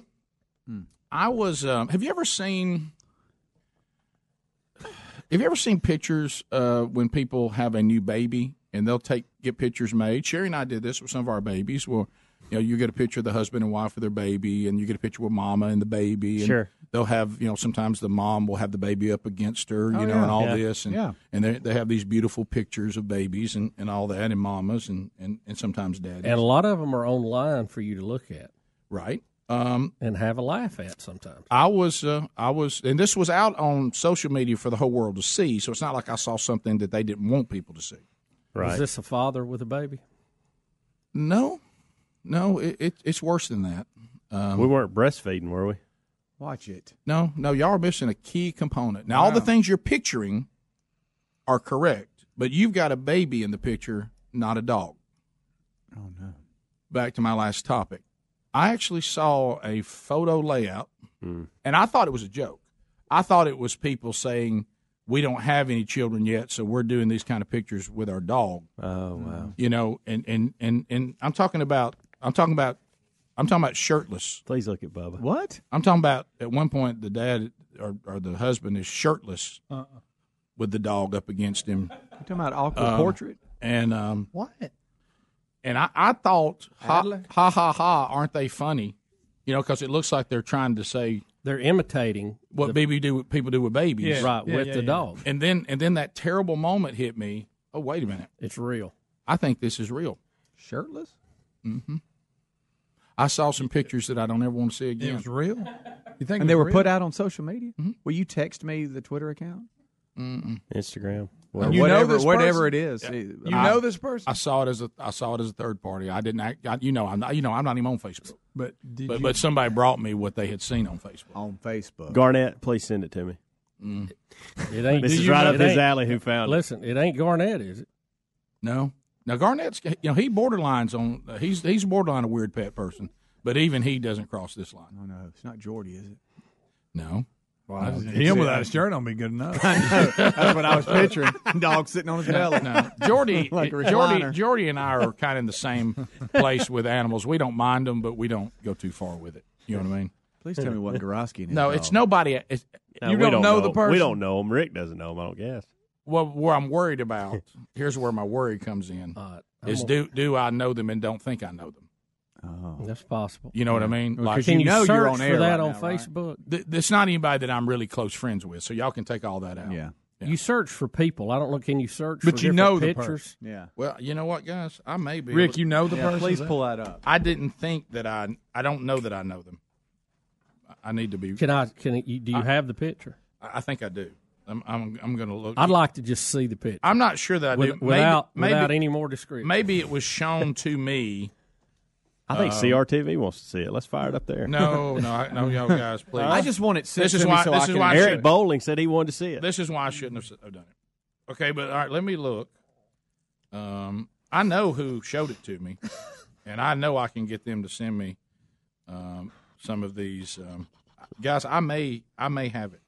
I was. Um, have you ever seen? Have you ever seen pictures uh, when people have a new baby and they'll take get pictures made? Sherry and I did this with some of our babies. Well, you know, you get a picture of the husband and wife with their baby, and you get a picture with mama and the baby. And Sure. They'll have, you know, sometimes the mom will have the baby up against her, you Oh, know, yeah. and all Yeah. this, and Yeah. and they they have these beautiful pictures of babies and, and all that, and mamas and and, and sometimes daddies, And a lot of them are online for you to look at right? Um, and have a laugh at sometimes. I was, uh, I was, and this was out on social media for the whole world to see. So it's not like I saw something that they didn't want people to see. Right? Is this a father with a baby? No, no, it, it it's worse than that. Um, we weren't breastfeeding, were we? Watch it. no, no, y'all are missing a key component. Now, all the things you're picturing are correct, but you've got a baby in the picture, not a dog. Oh no. Back to my last topic. I actually saw a photo layout, Hmm. and I thought it was a joke. I thought it was people saying we don't have any children yet, so we're doing these kind of pictures with our dog. Oh wow. You know, and and and and I'm talking about I'm talking about I'm talking about shirtless. Please look at Bubba. What? I'm talking about at one point the dad or, or the husband is shirtless with the dog up against him. You talking about awkward Um, portrait? And um What? And I, I thought ha, ha ha ha aren't they funny? You know, because it looks like they're trying to say They're imitating what the- baby do people do with babies, Yeah. right with the dog. And then and then that terrible moment hit me. Oh wait a minute, It's real. I think this is real. Shirtless? hmm I saw some pictures that I don't ever want to see again. It was real. You think? and they were put out on social media. Will you text me the Twitter account? Mm-mm. Instagram. Or You know whatever, this whatever person? it is. Yeah. You I- know this person? I saw it as a I saw it as a third party. I didn't act. I, you know, I'm not, you know I'm not even on Facebook. But did But you, but somebody brought me what they had seen on Facebook. on Facebook. Garnett, please send it to me. Mm. It ain't. This is right know- up his alley. Who found it? Listen, it ain't Garnett, is it? No. Now Garnett's you know he borderlines on uh, he's he's borderline a weird pet person, but even he doesn't cross this line. Oh no, it's not Jordy, is it? No. Well, him without a shirt on be good enough. That's what I was picturing. Dog sitting on his belly. No, Jordy, Like Jordy. Jordy, and I are kind of in the same place with animals. We don't mind them, but we don't go too far with it. You know what I mean? Please tell me what Gorosky. and No, dog. it's nobody. It's, No, You we don't know the person? We don't know him. Rick doesn't know him. I don't guess. well, where I'm worried about. Here's where my worry comes in: Uh, is do do I know them and don't think I know them? Oh. That's possible. You know what I mean? Well, Like, 'cause Can you you, know search you're on for air that right on now, right? Facebook? th- it's not anybody that I'm really close friends with, so y'all can take all that out. Yeah. You search for people. I don't know. Can you search? But for you different know the pictures? Yeah. Well, you know what, guys? I may be. Rick, able- you know the Yeah, person. please pull that up. I didn't think that I. I don't know that I know them. I need to be. Can I? Can you, do you I- have the picture? I I think I do. I'm. I'm, I'm going to look. I'd like to just see the picture I'm not sure that I do. With- without maybe, without maybe, any more description. maybe it was shown to me. I think Um, CRTV wants to see it. Let's fire it up there. No, no, I- no, y'all guys, please. I just want it sent This is to me why. so this I is why Eric should- Bolling said he wanted to see it. This is why I shouldn't have have done it. Okay, but all right, let me look. Um, I know who showed it to me, and I know I can get them to send me um, some of these um, guys. I may, I may have it.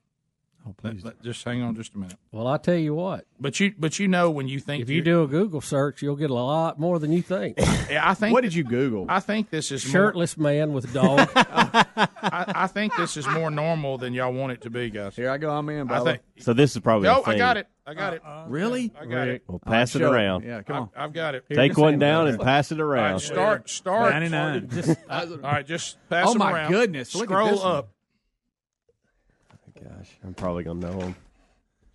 Oh, please. let- just hang on just a minute. Well, I tell you what. But you, but you know when you think If you do a Google search, you'll get a lot more than you think. Yeah, I think What did you Google? I think this is more, Shirtless man with dog. I, I think this is more normal than y'all want it to be, guys. Here I go. I'm in. I think. So this is probably. No, a. I got it. I got it. Uh-uh. Really? I got it. We'll pass it Show around. Yeah, come on. I've got it. Take one down and pass it around. right, start, start. 99. Just, all right, just pass Oh, them my around. goodness, look at Scroll this one. up. Gosh, I'm probably gonna know them.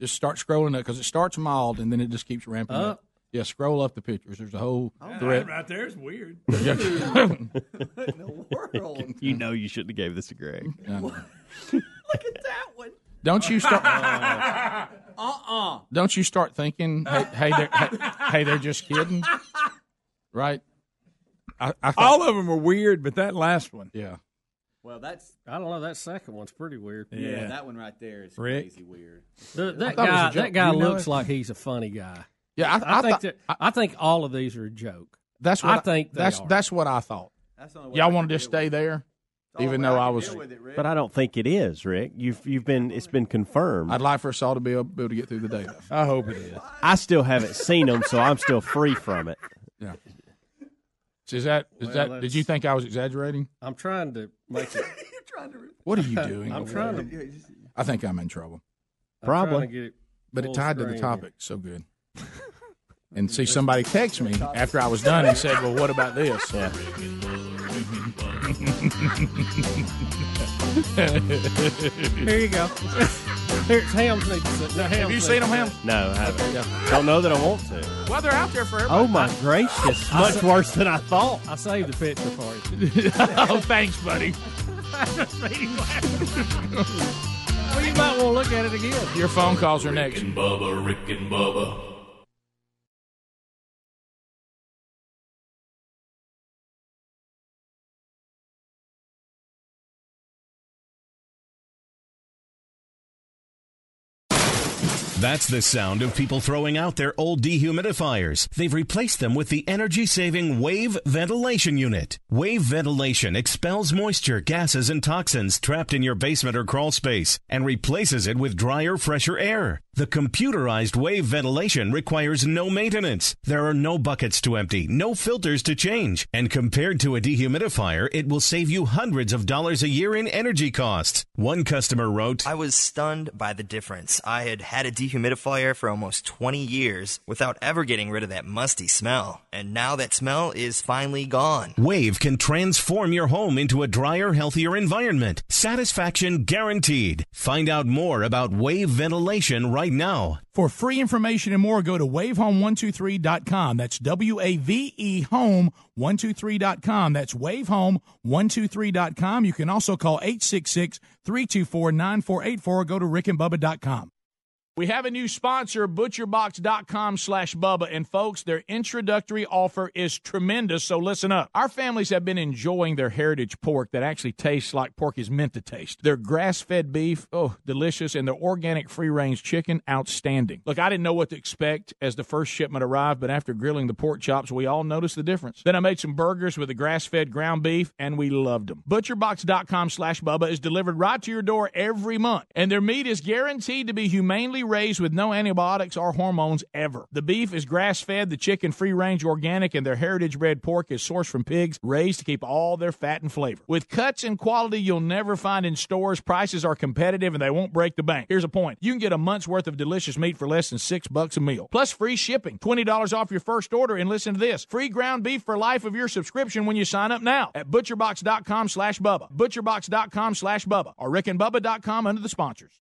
Just start scrolling up because it starts mild and then it just keeps ramping up. Up. Yeah, scroll up the pictures. There's a whole oh, thread. right there is weird. Yeah. You know you shouldn't have gave this to Greg. Look at that one. Don't you start? Uh-uh. Don't you start thinking, hey, hey, they're, hey, hey, they're just kidding, right? I, I thought, All of them are weird, but that last one. yeah. Well, that's I don't know. That second one's pretty weird. Yeah. yeah. That one right there is Rick? crazy weird. The- that thought it was a guy. joke. That guy You know looks it? like he's a funny guy. Yeah, I, I, I, think thought, that, I think all of these are a joke. that's what I think that's are. that's what I thought. That's the only way Y'all I want to just stay with there, It's even though I I was. it, But I don't think it is, Rick. You've you've been it's been confirmed. I'd like for us all to be able, be able to get through the day. I hope it is. I still haven't seen them, so I'm still free from it. Yeah. Is that is Well, that? Did you think I was exaggerating? I'm trying to make it. What are you doing? I'm over trying there? to. I think I'm in trouble. I'm trying Probably. to get it But it full tied to the screen topic so good. And see, somebody text me after I was done and said, "Well, what about this?" Yeah. Here you go. Here's Hams needs to sit. No, Hams Have you seen to- them, Ham? No, I haven't. Don't know that I want to. Well, they're out there for everybody. Oh my gracious! I Much said- worse than I thought. I saved the picture for you. oh, thanks, buddy. well, you might want to look at it again. Your phone calls are next. Rick and Bubba, Rick and Bubba. That's the sound of people throwing out their old dehumidifiers. They've replaced them with the energy saving Wave Ventilation Unit. Wave Ventilation expels moisture, gases, and toxins trapped in your basement or crawl space and replaces it with drier, fresher air. The computerized Wave Ventilation requires no maintenance. There are no buckets to empty, no filters to change, and compared to a dehumidifier, it will save you hundreds of dollars a year in energy costs. One customer wrote, I was stunned by the difference. I had had a dehumidifier dehumidifier for almost 20 years without ever getting rid of that musty smell. And now that smell is finally gone. Wave can transform your home into a drier, healthier environment. Satisfaction guaranteed. Find out more about Wave ventilation right now. For free information and more, go to wavehome123.com. That's W A V E home123.com. That's wavehome123.com. You can also call 866 324 9484 or go to rickandbubba.com. We have a new sponsor, butcherbox.com slash Bubba. And folks, their introductory offer is tremendous, so listen up. Our families have been enjoying their heritage pork that actually tastes like pork is meant to taste. Their grass fed beef, oh, delicious, and their organic free range chicken, outstanding. Look, I didn't know what to expect as the first shipment arrived, but after grilling the pork chops, we all noticed the difference. Then I made some burgers with the grass fed ground beef, and we loved them. Butcherbox.com slash Bubba is delivered right to your door every month, and their meat is guaranteed to be humanely raised with no antibiotics or hormones ever. The beef is grass fed, the chicken free range organic, and their heritage bred pork is sourced from pigs raised to keep all their fat and flavor. With cuts and quality you'll never find in stores, prices are competitive and they won't break the bank. Here's a point you can get a month's worth of delicious meat for less than six bucks a meal, plus free shipping, $20 off your first order, and listen to this free ground beef for life of your subscription when you sign up now at butcherbox.com slash Bubba, butcherbox.com slash Bubba, or rickandbubba.com under the sponsors.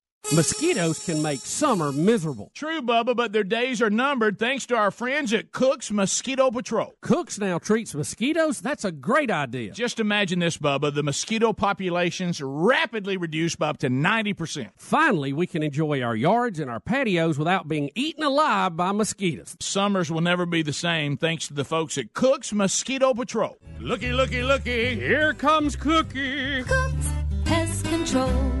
Mosquitoes can make summer miserable. True, Bubba, but their days are numbered thanks to our friends at Cook's Mosquito Patrol. Cooks now treats mosquitoes? That's a great idea. Just imagine this, Bubba. The mosquito populations rapidly reduced by up to 90%. Finally, we can enjoy our yards and our patios without being eaten alive by mosquitoes. Summers will never be the same thanks to the folks at Cook's Mosquito Patrol. Looky, looky, looky. Here comes Cookie. Cooks Pest Control.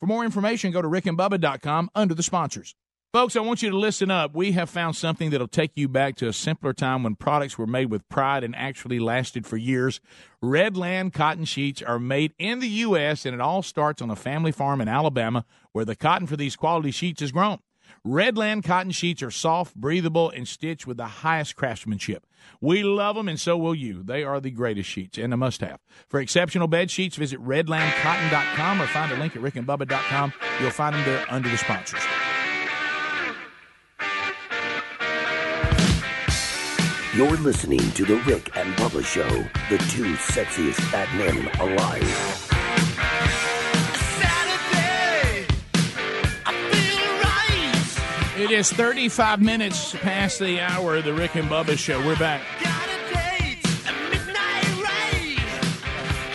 For more information, go to rickandbubba.com under the sponsors. Folks, I want you to listen up. We have found something that'll take you back to a simpler time when products were made with pride and actually lasted for years. Redland cotton sheets are made in the U.S., and it all starts on a family farm in Alabama where the cotton for these quality sheets is grown. Redland cotton sheets are soft, breathable, and stitched with the highest craftsmanship. We love them, and so will you. They are the greatest sheets and a must have. For exceptional bed sheets, visit redlandcotton.com or find a link at rickandbubba.com. You'll find them there under the sponsors. You're listening to The Rick and Bubba Show, the two sexiest fat men alive. It is 35 minutes past the hour of the Rick and Bubba show. We're back.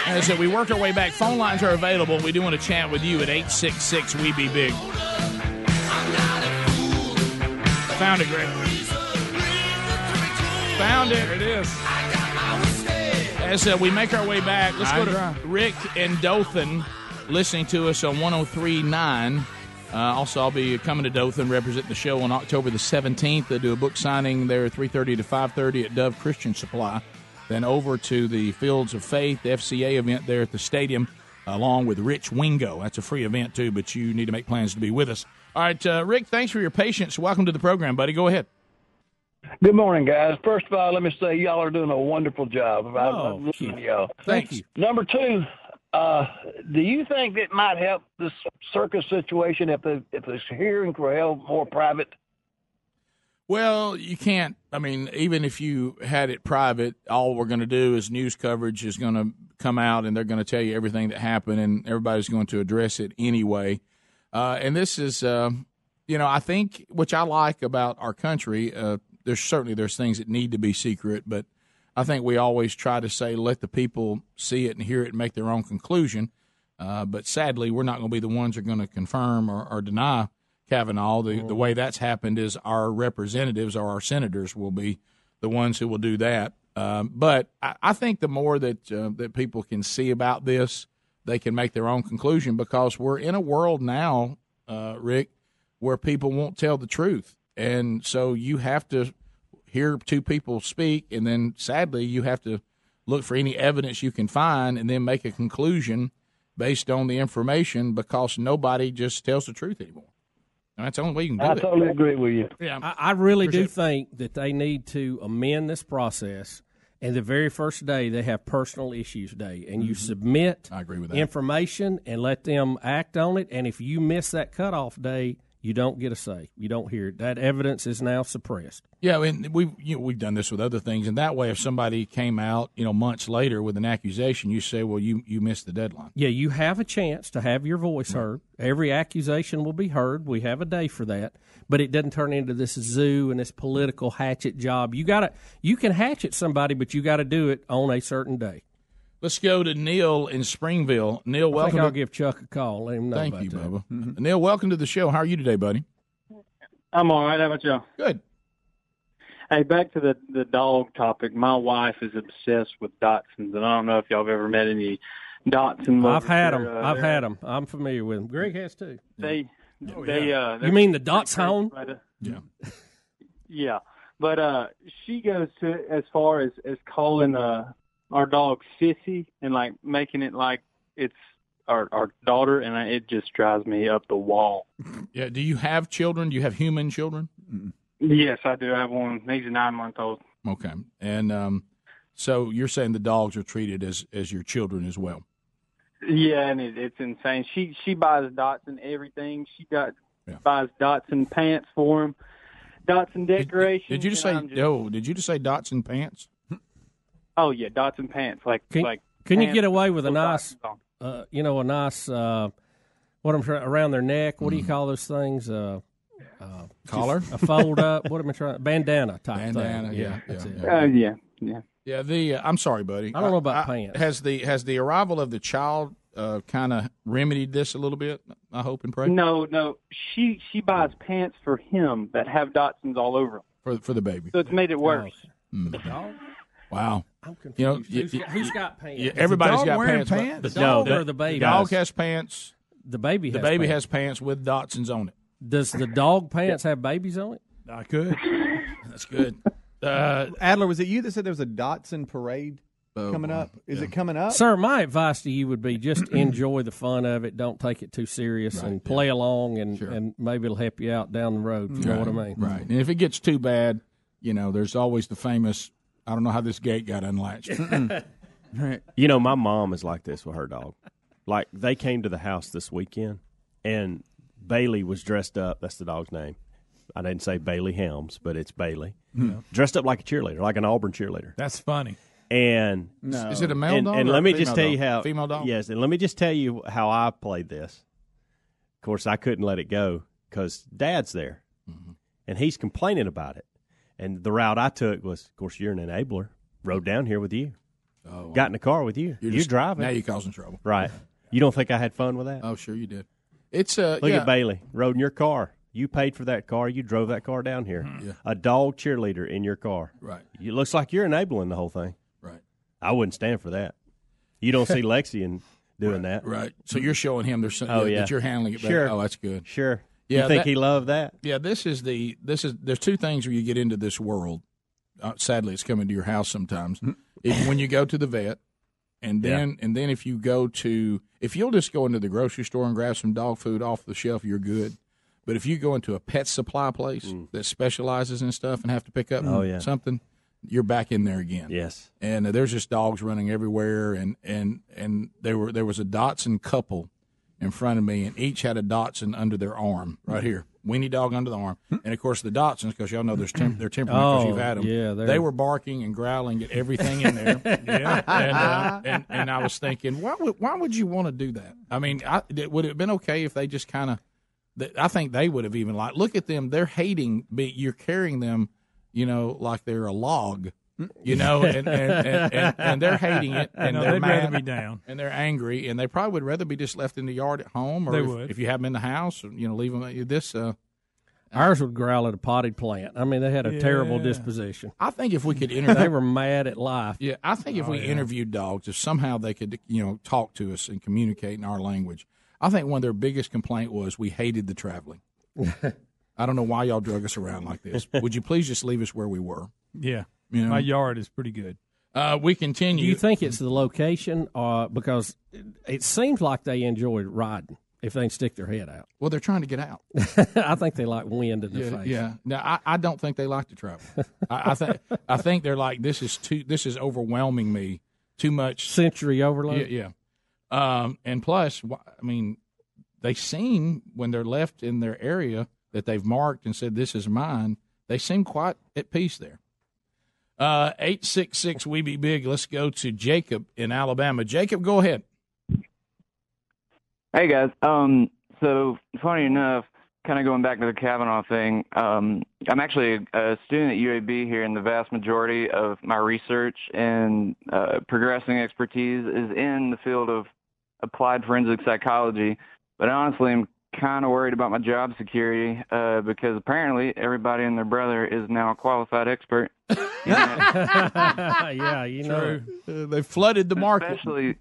As we work our way back, phone lines are available. We do want to chat with you at 866 We Be Big. Found it, Greg. Found it. There it is. As uh, we make our way back, let's go to. Rick and Dothan listening to us on 1039. Uh, also, I'll be coming to Dothan, representing the show on October the 17th. They do a book signing there 3.30 to 5.30 at Dove Christian Supply. Then over to the Fields of Faith, the FCA event there at the stadium, along with Rich Wingo. That's a free event, too, but you need to make plans to be with us. All right, uh, Rick, thanks for your patience. Welcome to the program, buddy. Go ahead. Good morning, guys. First of all, let me say y'all are doing a wonderful job. I, Oh, I'm listening to y'all. Thank you. Number two, uh, do you think it might help this circus situation if the if the hearings were held more private? Well, you can't. I mean, even if you had it private, all we're going to do is news coverage is going to come out, and they're going to tell you everything that happened, and everybody's going to address it anyway. Uh, and this is, uh, you know, I think which I like about our country. Uh, there's certainly there's things that need to be secret, but I think we always try to say let the people see it and hear it and make their own conclusion. Uh, but sadly, we're not going to be the ones who are going to confirm or, or deny Kavanaugh. The, the way that's happened is our representatives or our senators will be the ones who will do that. Um, but I, I think the more that uh, that people can see about this, they can make their own conclusion because we're in a world now, uh, Rick, where people won't tell the truth, and so you have to hear two people speak, and then sadly you have to look for any evidence you can find, and then make a conclusion based on the information because nobody just tells the truth anymore. And that's the only way you can do I it. I totally agree with you. Yeah, I, I really do Appreciate it. think that they need to amend this process. And the very first day they have personal issues day, and you submit Mm-hmm. I agree with that. information and let them act on it. And if you miss that cutoff day, you don't get a say. You don't hear it. That evidence is now suppressed. Yeah, and we've you know, we've done this with other things, and that way, if somebody came out, you know, months later with an accusation, you say, "Well, you you missed the deadline." Yeah, you have a chance to have your voice heard. Every accusation will be heard. We have a day for that, but it doesn't turn into this zoo and this political hatchet job. You got to you can hatchet somebody, but you got to do it on a certain day. Let's go to Neil in Springville. Neil, I welcome. think I'll to, give Chuck a call. Let him know thank about you, that. Mm-hmm. Bubba. Neil, welcome to the show. How are you today, buddy? I'm all right. How about you? Good. Hey, back to the the dog topic. My wife is obsessed with Dachshunds, and I don't know if y'all have ever met any Dachshund. I've had them. Uh, I've had them. I'm familiar with them. Greg has too. They Oh, they uh. You mean the Dachshund? crazy, Yeah. Yeah, but uh, she goes to as far as as calling uh our dog sissy and like making it like it's our our daughter, and I, it just drives me up the wall. Yeah. Do you have children? Do you have human children? Yes, I do. I have one. He's a nine month old. Okay. And um, so you're saying the dogs are treated as as your children as well? Yeah, and it, it's insane. She she buys Dotson everything. She got buys Dotson pants for him, Dotson decorations. Did you just say? Just- No. Did you just say Dotson pants? Oh yeah, Dotson pants. Like Can, like. can you get away with a nice, uh, you know, a nice, uh, what I'm trying around their neck? What do Mm. you call those things? Uh, uh, Collar? a fold up. What am I trying? Bandana type Bandana, thing. yeah, that's yeah, it. yeah. Uh, yeah, yeah. Yeah. The uh, I'm sorry, buddy. I don't know about I- pants. Has the has the arrival of the child uh, kind of remedied this a little bit? I hope and pray. No, no. She she buys pants for him that have Dotsons all over them. for for the baby. So it's made it worse. Mm. Wow. I'm confused. You know, Who's you- got- who's got pants? Yeah, Is the dog got wearing pants. but pants? The dog or the baby? dog has pants. The baby The has baby pants. has pants with Dotsons on it. Does the dog pants have babies on it? I could. That's good. Uh, Adler, was it you that said there was a Datsun parade coming up? Is it coming up? Sir, my advice to you would be just enjoy the fun of it. Don't take it too serious and play along, and, and maybe it'll help you out down the road. You know what I mean? Right. And if it gets too bad, you know, there's always the famous. I don't know how this gate got unlatched. You know, my mom is like this with her dog. Like they came to the house this weekend, and Bailey was dressed up. That's the dog's name. I didn't say Bailey Helms, but it's Bailey. Hmm. Dressed up like a cheerleader, like an Auburn cheerleader. That's funny. And No. Is it a male and, dog And or let me just female tell you how Female dog? Yes, and let me just tell you how I played this. Of course, I couldn't let it go because Dad's there, Mm-hmm. and he's complaining about it. And the route I took was, of course, you're an enabler. Rode down here with you. Oh, Got in the car with you. You're You're, just- driving. now you're causing trouble. Right. You don't think I had fun with that? Oh, sure you did. It's uh, Look yeah. at Bailey. Rode in your car. You paid for that car. You drove that car down here. Mm-hmm. Yeah. A dog cheerleader in your car. Right. It looks like you're enabling the whole thing. Right. I wouldn't stand for that. You don't see Lexi and doing that. Right. So you're showing him there's some, Oh, that yeah. you're handling it better. Sure. Oh, that's good. Sure. Yeah, you think that- he loved that? Yeah, this is the this is there's two things where you get into this world. Uh, sadly, it's coming to your house sometimes. if, when you go to the vet, and Yeah. then and then if you go to if you'll just go into the grocery store and grab some dog food off the shelf, you're good. But if you go into a pet supply place that specializes in stuff and have to pick up Mm. Oh, yeah. something, you're back in there again. Yes. And uh, there's just dogs running everywhere, and and and there were there was a Dotson couple in front of me, and each had a Dotson under their arm right here, weenie dog under the arm, and of course the Dotsons, because y'all know there's tem- their temperament because Oh, you've had them. yeah, they're- they were barking and growling at everything in there. yeah, and, uh, and and I was thinking, why would why would you want to do that? I mean, I, would it have been okay if they just kind of? I think they would have even like look at them. They're hating. Be you're carrying them, you know, like they're a log. You know, and, and, and, and, and they're hating it, and No, they're they'd mad, rather be down. and they're angry, and they probably would rather be just left in the yard at home, or They if, would. if you have them in the house, you know, leave them at this. Uh, Ours would growl at a potted plant. I mean, they had a terrible disposition. I think if we could interview, they were mad at life. Yeah, I think if Oh, we yeah. interviewed dogs, if somehow they could, you know, talk to us and communicate in our language, I think one of their biggest complaint was we hated the traveling. I don't know why y'all drug us around like this. Would you please just leave us where we were? Yeah. You know? My yard is pretty good. Uh, we continue. Do you think it's the location, uh, because it, it seems like they enjoy riding if they can stick their head out? Well, they're trying to get out. I think they like wind in their yeah, face. yeah. No, I, I don't think they like to travel. I, I think I think they're like this is too this is overwhelming me too much Sensory overload. Yeah, yeah. Um, and plus, I mean, they seem when they're left in their area that they've marked and said this is mine. They seem quite at peace there. Uh, eight six six we be big. Let's go to Jacob in Alabama. Jacob, go ahead. Hey guys. Um, so funny enough, kind of going back to the Kavanaugh thing. Um, I'm actually a student at UAB here, and the vast majority of my research and uh, progressing expertise is in the field of applied forensic psychology. But honestly, I'm kind of worried about my job security uh, because apparently everybody and their brother is now a qualified expert. yeah, you know. Uh, they flooded the market. Especially,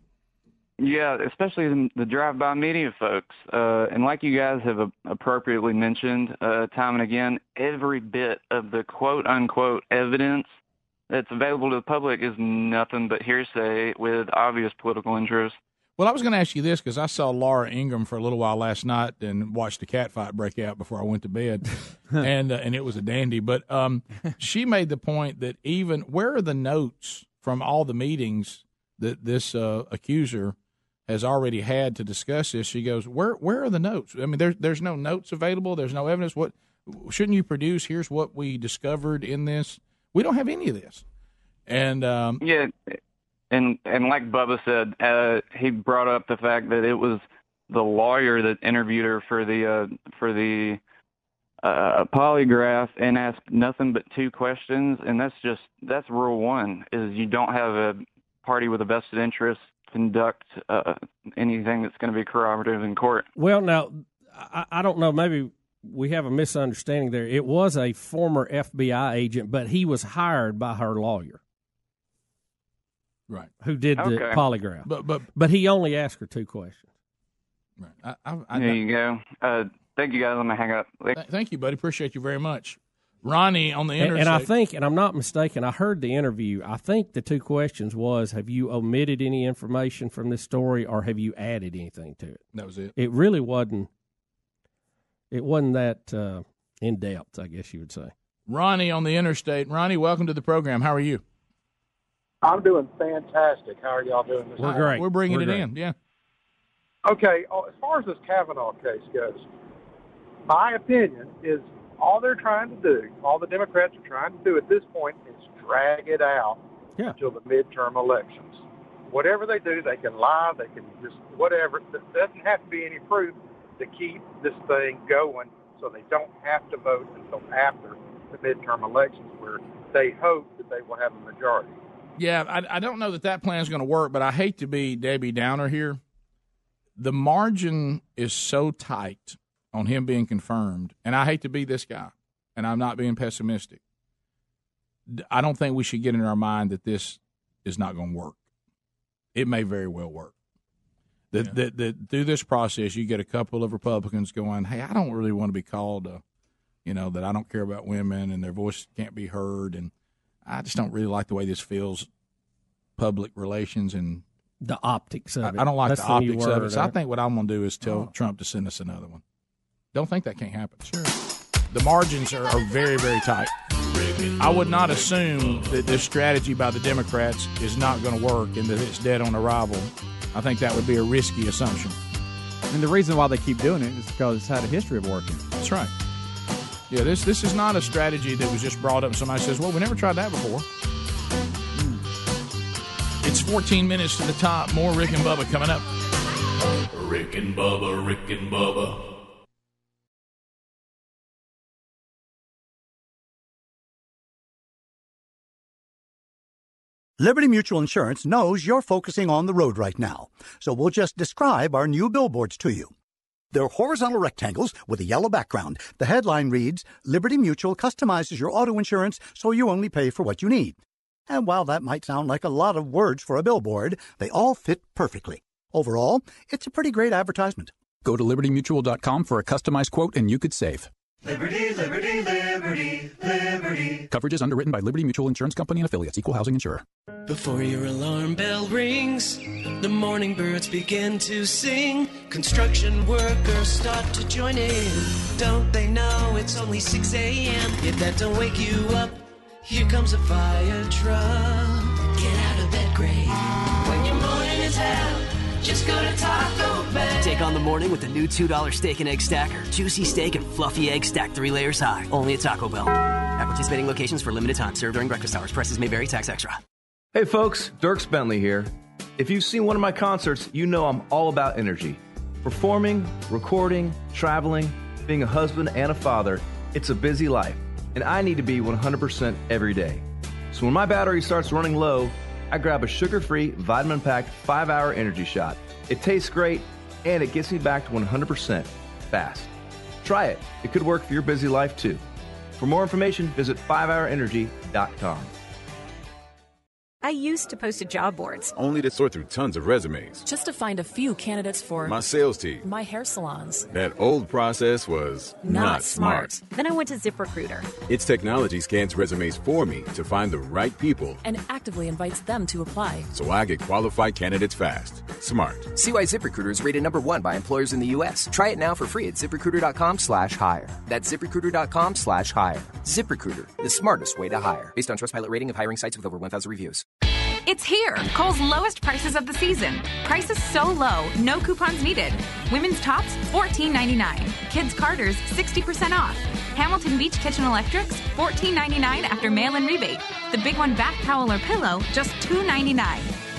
yeah, especially the, the drive-by media folks. Uh, and like you guys have uh, appropriately mentioned uh, time and again, every bit of the quote-unquote evidence that's available to the public is nothing but hearsay with obvious political interest. Well, I was going to ask you this because I saw Laura Ingraham for a little while last night and watched a cat fight break out before I went to bed, and uh, and it was a dandy. But um, she made the point that even where are the notes from all the meetings that this uh, accuser has already had to discuss this? She goes, where where are the notes? I mean, there's there's no notes available. There's no evidence. What shouldn't you produce? Here's what we discovered in this. We don't have any of this. And um, Yeah, and and like Bubba said, uh, he brought up the fact that it was the lawyer that interviewed her for the uh, for the uh, polygraph and asked nothing but two questions, and that's just that's rule one: is you don't have a party with a vested interest conduct uh, anything that's going to be corroborative in court. Well, now I, I don't know. Maybe we have a misunderstanding there. It was a former FBI agent, but he was hired by her lawyer, right, who did the Okay. polygraph. But but but he only asked her two questions. I, I, I, there you go. Uh, thank you guys. I'm gonna hang up. Th- Thank you, buddy. Appreciate you very much. Ronnie on the And, interstate. and I think, and I'm not mistaken, I heard the interview. I think the two questions was: Have you omitted any information from this story, or have you added anything to it? that was it. It really wasn't. It wasn't that uh, in depth, I guess you would say. Ronnie on the interstate. Ronnie, welcome to the program. How are you? I'm doing fantastic. How are y'all doing this We're morning? great. We're bringing We're it great. in, yeah. Okay, uh, as far as this Kavanaugh case goes, my opinion is all they're trying to do, all the Democrats are trying to do at this point is drag it out yeah. until the midterm elections. Whatever they do, they can lie, they can just whatever. There doesn't have to be any proof to keep this thing going, so they don't have to vote until after the midterm elections, where they hope that they will have a majority. Yeah, I, I don't know that that plan is going to work, but I hate to be Debbie Downer here. The margin is so tight on him being confirmed, and I hate to be this guy, and I'm not being pessimistic. I don't think we should get in our mind that this is not going to work. It may very well work. That, that, that through this process, you get a couple of Republicans going, "Hey, I don't really want to be called, a, you know, that I don't care about women and their voice can't be heard, and I just don't really like the way this feels, public relations and the optics of I, it. I don't like That's the the optics of it. So I think what I'm going to do is tell oh. Trump to send us another one. Don't think that can't happen. Sure. The margins are, are very, very tight. I would not assume that this strategy by the Democrats is not going to work and that it's dead on arrival. I think that would be a risky assumption. And the reason why they keep doing it is because it's had a history of working. That's right. Yeah, this this is not a strategy that was just brought up and somebody says, "Well, we never tried that before." Hmm. It's 14 minutes to the top. More Rick and Bubba coming up. Rick and Bubba, Rick and Bubba. Liberty Mutual Insurance knows you're focusing on the road right now, so we'll just describe our new billboards to you. They're horizontal rectangles with a yellow background. The headline reads Liberty Mutual customizes your auto insurance so you only pay for what you need. And while that might sound like a lot of words for a billboard, they all fit perfectly. Overall, it's a pretty great advertisement. Go to libertymutual.com for a customized quote and you could save. Liberty, liberty, liberty, liberty. Coverage is underwritten by Liberty Mutual Insurance Company and affiliates, equal housing insurer. Before your alarm bell rings, the morning birds begin to sing. Construction workers start to join in. Don't they know it's only 6 a.m.? If that don't wake you up, here comes a fire truck. Get out of bed, great. Take on the morning with the new $2 steak and egg stacker. Juicy steak and fluffy egg stacked three layers high. Only at Taco Bell. At participating locations for limited time. Served during breakfast hours. Prices may vary. Tax extra. Hey folks, Dierks Bentley here. If you've seen one of my concerts, you know I'm all about energy. Performing, recording, traveling, being a husband and a father, it's a busy life, and I need to be 100% every day. So when my battery starts running low, I grab a sugar free, vitamin packed 5 hour energy shot. It tastes great, and it gets me back to 100% fast. Try it, it could work for your busy life too. For more information, visit 5hourenergy.com. I used to post to job boards. Only to sort through tons of resumes. Just to find a few candidates for My sales team. my hair salons. That old process was not, smart. Then I went to ZipRecruiter. Its technology scans resumes for me to find the right people and actively invites them to apply. so I get qualified candidates fast. Smart. See why ZipRecruiter is rated number one by employers in the U.S. Try it now for free at ziprecruiter.com slash hire. That's ziprecruiter.com slash hire. ZipRecruiter, the smartest way to hire. Based on Trustpilot rating of hiring sites with over 1,000 reviews. It's here. Kohl's lowest prices of the season. Prices so low, no coupons needed. Women's tops, $14.99. Kids' Carters, 60% off. Hamilton Beach Kitchen Electrics, $14.99 after mail-in rebate. The Big One bath towel or pillow, just $2.99.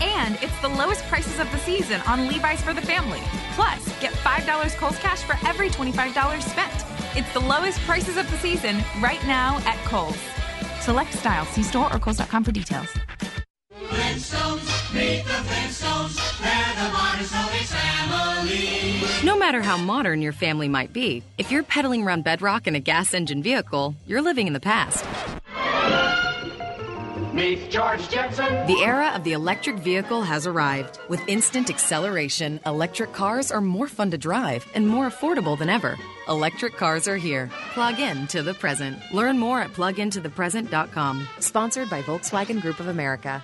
And it's the lowest prices of the season on Levi's for the family. Plus, get $5 Kohl's Cash for every $25 spent. It's the lowest prices of the season right now at Kohl's. Select styles. See store or Kohl's.com for details. Flintstones, meet the Flintstones. They're the modern family. No matter how modern your family might be, if you're pedaling around bedrock in a gas engine vehicle, you're living in the past. Meet George Jetson. The era of the electric vehicle has arrived. With instant acceleration, electric cars are more fun to drive and more affordable than ever. Electric cars are here. Plug in to the present. Learn more at plugintothepresent.com. Sponsored by Volkswagen Group of America.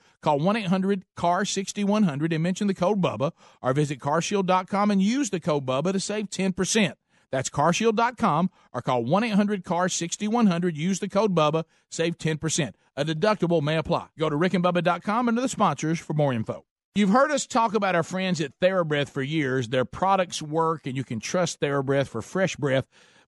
Call 1 800 CAR 6100 and mention the code BUBBA or visit carshield.com and use the code BUBBA to save 10%. That's carshield.com or call 1 800 CAR 6100. Use the code BUBBA. Save 10%. A deductible may apply. Go to rickandbubba.com under the sponsors for more info. You've heard us talk about our friends at TheraBreath for years. Their products work, and you can trust TheraBreath for fresh breath.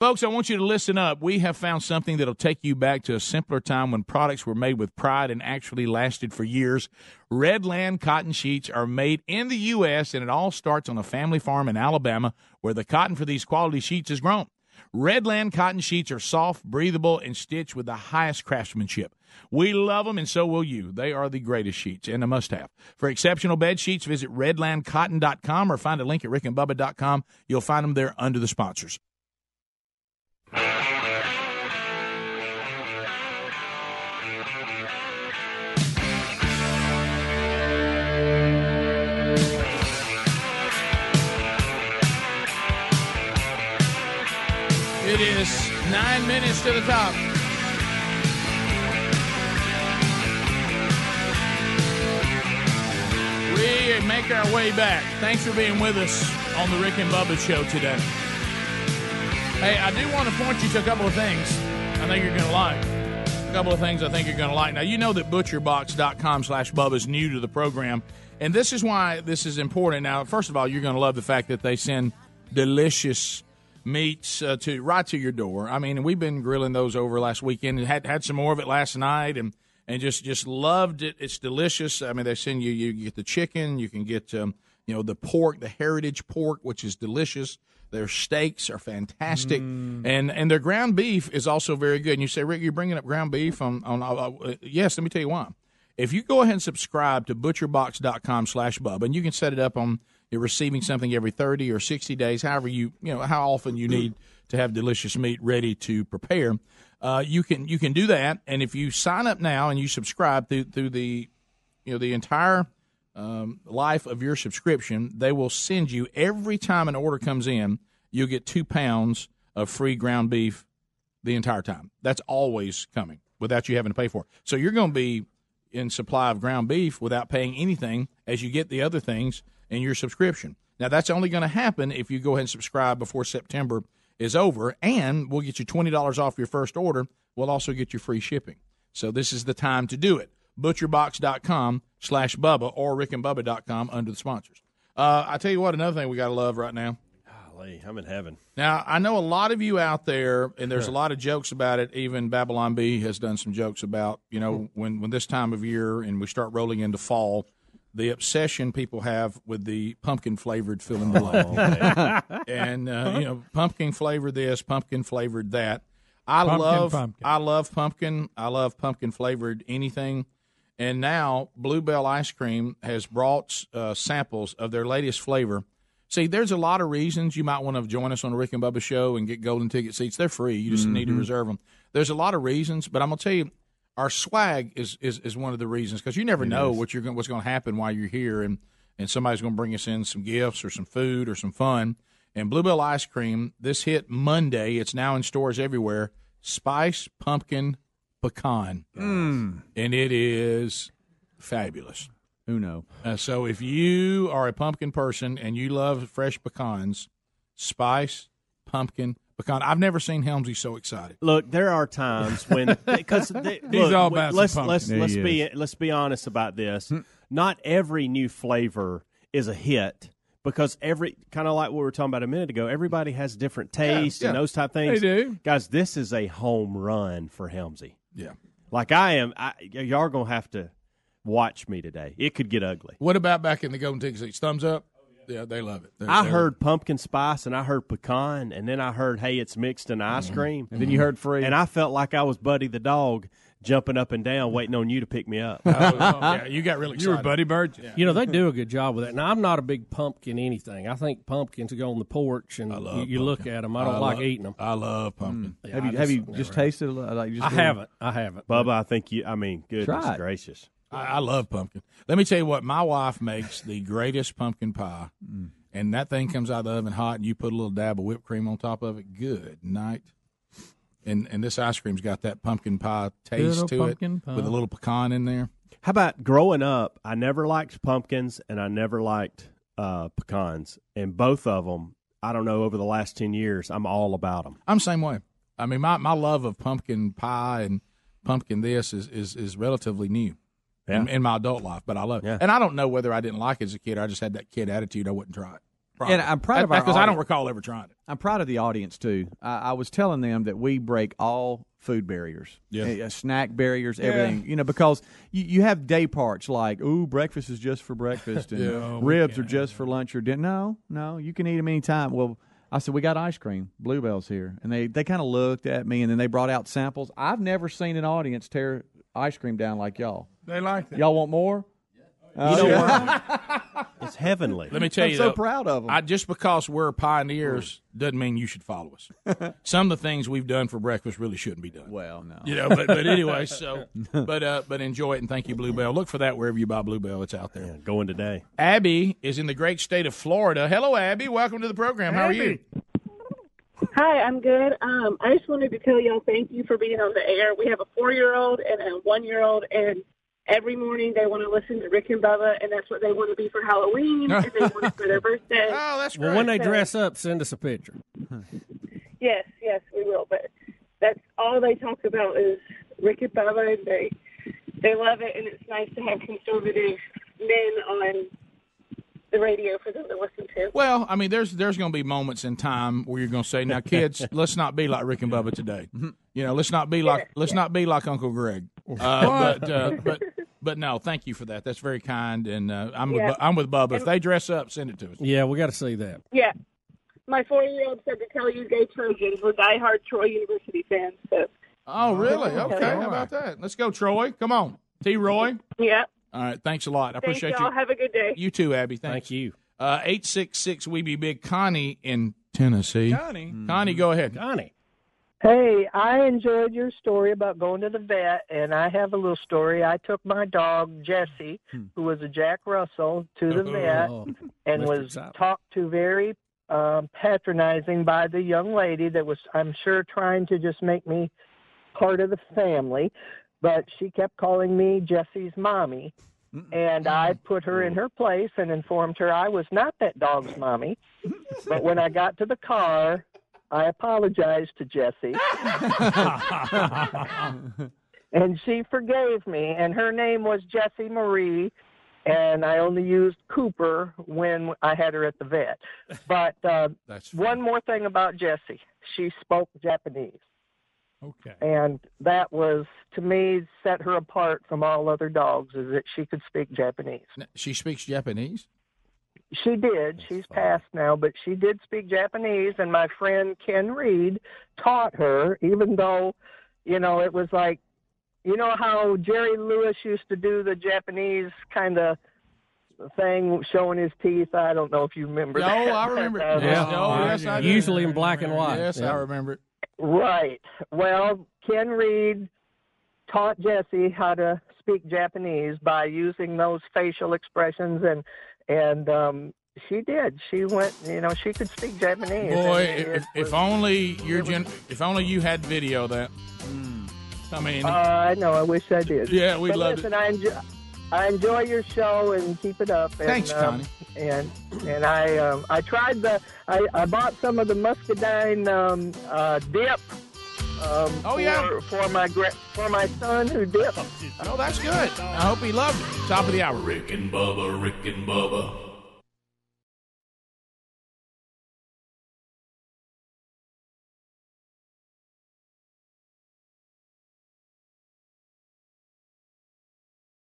Folks, I want you to listen up. We have found something that'll take you back to a simpler time when products were made with pride and actually lasted for years. Redland cotton sheets are made in the U.S., and it all starts on a family farm in Alabama where the cotton for these quality sheets is grown. Redland cotton sheets are soft, breathable, and stitched with the highest craftsmanship. We love them, and so will you. They are the greatest sheets and a must have. For exceptional bed sheets, visit redlandcotton.com or find a link at rickandbubba.com. You'll find them there under the sponsors. It is nine minutes to the top. We make our way back. Thanks for being with us on the Rick and Bubba show today. Hey, I do want to point you to a couple of things I think you're going to like. A couple of things I think you're going to like. Now, you know that butcherbox.com slash Bubba is new to the program, and this is why this is important. Now, first of all, you're going to love the fact that they send delicious meats uh, to right to your door. I mean, we've been grilling those over last weekend and had had some more of it last night, and and just just loved it. It's delicious. I mean, they send you you get the chicken, you can get um, you know the pork, the heritage pork, which is delicious. Their steaks are fantastic, and and their ground beef is also very good. And you say, Rick, you're bringing up ground beef on on uh, uh, yes. Let me tell you why. If you go ahead and subscribe to butcherbox.com slash bub, and you can set it up on you're receiving something every 30 or 60 days, however you you know how often you need to have delicious meat ready to prepare. Uh, you can you can do that, and if you sign up now and you subscribe through through the you know the entire um, life of your subscription, they will send you every time an order comes in, you'll get two pounds of free ground beef the entire time. That's always coming without you having to pay for it. So you're going to be in supply of ground beef without paying anything as you get the other things in your subscription. Now that's only going to happen if you go ahead and subscribe before September is over, and we'll get you twenty dollars off your first order. We'll also get you free shipping. So this is the time to do it. Butcherbox.com slash Bubba or rickandbubba.com under the sponsors. Uh, I tell you what, another thing we got to love right now. Golly, I'm in heaven. Now, I know a lot of you out there, and there's a lot of jokes about it. Even Babylon Bee has done some jokes about, you know, when, when this time of year and we start rolling into fall, the obsession people have with the pumpkin flavored fill in the blank. and, uh, you know, pumpkin flavored this, pumpkin flavored that. I Pumpkin, love pumpkin. I love pumpkin. I love pumpkin flavored anything. And now Blue Bell Ice Cream has brought uh, samples of their latest flavor. See, there's a lot of reasons you might want to join us on the Rick and Bubba show and get golden ticket seats. They're free. You just need to Mhm. reserve them. There's a lot of reasons, but I'm gonna tell you, our swag is is, is one of the reasons because you never It know is. what you're going what's going to happen while you're here, and and somebody's going to bring us in some gifts or some food or some fun. And Blue Bell Ice Cream, this hit Monday. It's now in stores everywhere. Spice pumpkin pecan, Mm. and it is fabulous. Uno. Uh, so if you are a pumpkin person and you love fresh pecans, spice pumpkin I've never seen Helmsy so excited. Look, there are times when because He's all about let's let's Yeah, let's be is. let's be honest about this. Hmm. Not every new flavor is a hit because every kind of like what we were talking about a minute ago. Everybody has different tastes yeah. and those type things. They do. guys. This is a home run for Helmsy. Yeah. Like I am, I, y'all are gonna have to watch me today. It could get ugly. What about back in the golden ticket seats? Thumbs up. Yeah, they love it. They're- I they're- heard pumpkin spice and I heard pecan and then I heard hey it's mixed in ice mm-hmm. cream And then you heard free. and I felt like I was Buddy the dog jumping up and down, waiting on you to pick me up. Oh, yeah, you got really You were. Buddy Bird. You know they do a good job with that. Now I'm not a big pumpkin anything. I think pumpkins go on the porch and you, you look at them. I don't like love- eating them. I love mm. pumpkin. Yeah, have I you have you just have. tasted it? Like, just I haven't. I haven't. Bubba, I think you. I mean, goodness Try it. gracious. I, I love pumpkin. Let me tell you what, my wife makes the greatest pumpkin pie, Mm. and that thing comes out of the oven hot, and you put a little dab of whipped cream on top of it. Good night. And and this ice cream's got that pumpkin pie taste old to it, pie. with a little pecan in there. How about growing up? I never liked pumpkins, and I never liked uh, pecans, and both of them. I don't know. Over the last ten years, I'm all about them. I'm the same way. I mean, my, my love of pumpkin pie and pumpkin this is is, is relatively new in, Yeah. in my adult life, but I love it. Yeah. And I don't know whether I didn't like it as a kid. or I just had that kid attitude. I wouldn't try it. And I'm proud of our because I don't recall ever trying it. I'm proud of the audience too. I, I was telling them that we break all food barriers, Yeah. snack barriers, everything. You know, because you, you have day parts like, "Ooh, breakfast is just for breakfast," and Yeah. ribs are just for lunch or dinner. No, no, you can eat them anytime. Well, I said we got ice cream, Blue Bell's here, and they they kind of looked at me, and then they brought out samples. I've never seen an audience tear ice cream down like y'all. They like that. Y'all want more? You Oh, know yeah. what? It's heavenly. Let me tell I'm you, so though, proud of 'em. I, just because we're pioneers doesn't mean you should follow us. Some of the things we've done for breakfast really shouldn't be done. Well, no, You know, but, but anyway, so but uh, but enjoy it and thank you, Blue Bell. Look for that wherever you buy Blue Bell. It's out there. Going today. Abby is in the great state of Florida. Hello, Abby. Welcome to the program. How are you? Hi, I'm good. Um, I just wanted to tell y'all thank you for being on the air. We have a four year old and a one year old, and every morning they want to listen to Rick and Bubba, and that's what they want to be for Halloween, and they want it for their birthday. Oh, that's Well, when they So- dress up, send us a picture. Hmm. Yes, yes, we will. But that's all they talk about is Rick and Bubba, and they they love it, and it's nice to have conservative men on the radio for them to listen to. Well, I mean, there's there's going to be moments in time where you're going to say, "Now, kids, let's not be like Rick and Bubba today. Mm-hmm. You know, let's not be like let's not be like Uncle Greg." Uh, but uh, but but no, thank you for that. That's very kind, and uh, I'm Yeah. with, Bu- I'm with Bubba. If they dress up, send it to us. Yeah, we got to see that. Yeah. My four year old said to tell you gay Trojans. We're diehard Troy University fans. So Oh, really? Okay. all How about that? Let's go, Troy. Come on, T. Roy. yeah. All right. Thanks a lot. I Thanks, appreciate y'all. you. Have a good day. You too, Abby. Thanks. Thank you. Uh, eight six six. We be big. Connie in Tennessee. Connie. Connie, go ahead. Connie. Hey, I enjoyed your story about going to the vet, and I have a little story. I took my dog Jesse, who was a Jack Russell, to the vet, Oh, and was talked to very um, patronizing by the young lady that was, I'm sure, trying to just make me part of the family. But she kept calling me Jesse's mommy. And I put her in her place and informed her I was not that dog's mommy. But when I got to the car, I apologized to Jessie. and she forgave me. And her name was Jessie Marie. And I only used Cooper when I had her at the vet. But uh, That's one more thing about Jessie she spoke Japanese. Okay. And that was, to me, set her apart from all other dogs, is that she could speak Japanese. She speaks Japanese. She did. She's passed now, but she did speak Japanese, and my friend Ken Reed taught her, even though, you know, it was like, you know how Jerry Lewis used to do the Japanese kind of thing, showing his teeth. I don't know if you remember. No, that. I remember it. Uh, Yes, no, yes, I do. Usually in black and white. Yes, Yeah. I remember it. Right. Well, Ken Reed taught Jesse how to speak Japanese by using those facial expressions, and and um, she did. She went. You know, she could speak Japanese. Boy, and it if, if only your gen- if only you had video of that. I mean, Uh, I know. I wish I did. Yeah, we'd but love listen, I enjoy, I enjoy your show and keep it up. And, Thanks, um, Connie. And and I um, I tried the I, I bought some of the muscadine um, uh, dip. Um, Oh, for, yeah. for my gra- for my son who dipped. oh, that's good. I hope he loved it. Top of the hour. Rick and Bubba, Rick and Bubba.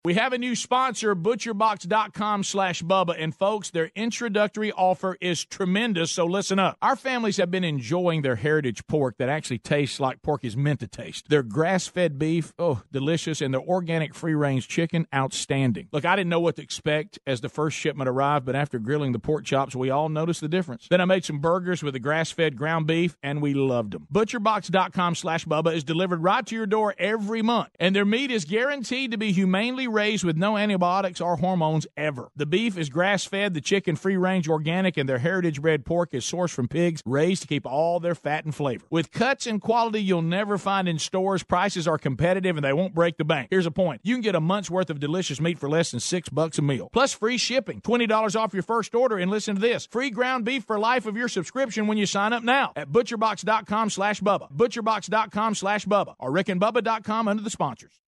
We have a new sponsor, butcherbox.com slash Bubba. And folks, their introductory offer is tremendous, so listen up. Our families have been enjoying their heritage pork that actually tastes like pork is meant to taste. Their grass fed beef, oh, delicious, and their organic free range chicken, outstanding. Look, I didn't know what to expect as the first shipment arrived, but after grilling the pork chops, we all noticed the difference. Then I made some burgers with the grass fed ground beef, and we loved them. Butcherbox.com slash Bubba is delivered right to your door every month, and their meat is guaranteed to be humanely raised with no antibiotics or hormones ever. The beef is grass fed, the chicken free range organic, and their heritage bred pork is sourced from pigs raised to keep all their fat and flavor. With cuts and quality you'll never find in stores, prices are competitive and they won't break the bank. Here's a point you can get a month's worth of delicious meat for less than six bucks a meal, plus free shipping, $20 off your first order, and listen to this free ground beef for life of your subscription when you sign up now at butcherbox.com slash Bubba, butcherbox.com slash Bubba, or rickandbubba.com under the sponsors.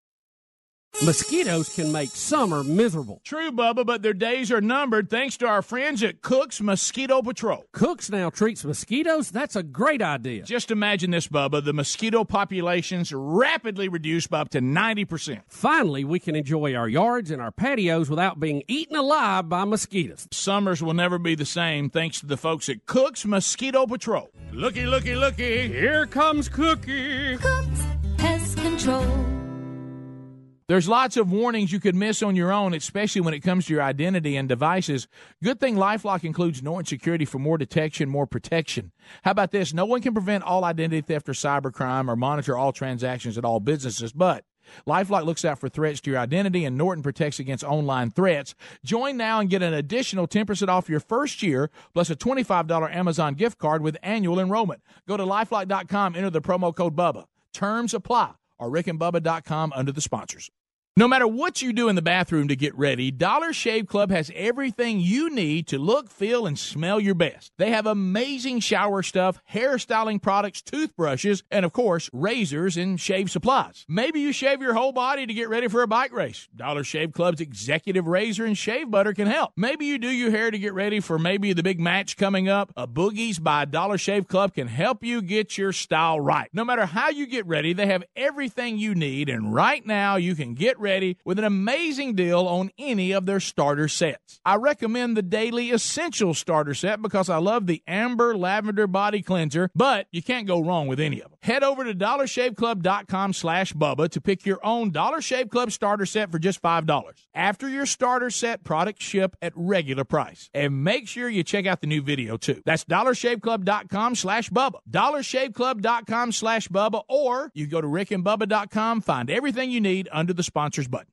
Mosquitoes can make summer miserable. True, Bubba, but their days are numbered thanks to our friends at Cook's Mosquito Patrol. Cooks now treats mosquitoes? That's a great idea. Just imagine this, Bubba. The mosquito populations rapidly reduced by up to 90%. Finally, we can enjoy our yards and our patios without being eaten alive by mosquitoes. Summers will never be the same thanks to the folks at Cook's Mosquito Patrol. Looky, looky, looky. Here comes Cookie. Cooks Pest Control. There's lots of warnings you could miss on your own, especially when it comes to your identity and devices. Good thing Lifelock includes Norton Security for more detection, more protection. How about this? No one can prevent all identity theft or cybercrime or monitor all transactions at all businesses, but Lifelock looks out for threats to your identity, and Norton protects against online threats. Join now and get an additional 10% off your first year, plus a $25 Amazon gift card with annual enrollment. Go to lifelock.com, enter the promo code BUBBA. Terms apply, or rickandbubba.com under the sponsors. No matter what you do in the bathroom to get ready, Dollar Shave Club has everything you need to look, feel, and smell your best. They have amazing shower stuff, hairstyling products, toothbrushes, and of course, razors and shave supplies. Maybe you shave your whole body to get ready for a bike race. Dollar Shave Club's executive razor and shave butter can help. Maybe you do your hair to get ready for maybe the big match coming up. A Boogies by Dollar Shave Club can help you get your style right. No matter how you get ready, they have everything you need, and right now you can get ready with an amazing deal on any of their starter sets. I recommend the Daily Essential Starter Set because I love the Amber Lavender Body Cleanser, but you can't go wrong with any of them. Head over to dollarshaveclub.com slash Bubba to pick your own Dollar Shave Club starter set for just $5. After your starter set, products ship at regular price. And make sure you check out the new video too. That's dollarshaveclub.com slash Bubba. dollarshaveclub.com slash Bubba, or you go to rickandbubba.com, find everything you need under the sponsors button.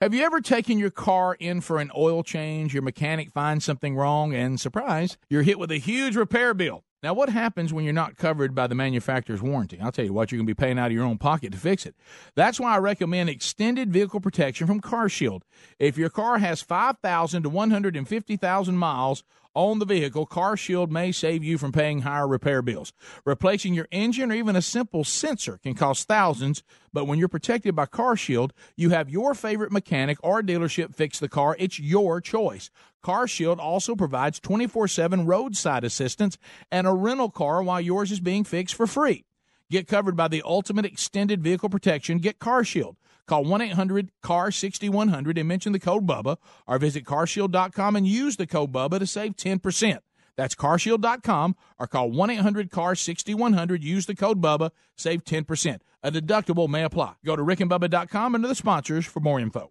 Have you ever taken your car in for an oil change? Your mechanic finds something wrong, and surprise, you're hit with a huge repair bill. Now, what happens when you're not covered by the manufacturer's warranty? I'll tell you what, you're going to be paying out of your own pocket to fix it. That's why I recommend extended vehicle protection from CarShield. If your car has 5,000 to 150,000 miles on the vehicle, CarShield may save you from paying higher repair bills. Replacing your engine or even a simple sensor can cost thousands, but when you're protected by CarShield, you have your favorite mechanic or dealership fix the car. It's your choice. CarShield also provides 24/7 roadside assistance and a rental car while yours is being fixed for free. Get covered by the ultimate extended vehicle protection. Get CarShield. Call 1 800 CAR 6100 and mention the code BUBBA or visit carshield.com and use the code BUBBA to save 10%. That's carshield.com or call 1 800 CAR 6100. Use the code BUBBA, save 10%. A deductible may apply. Go to rickandbubba.com under the sponsors for more info.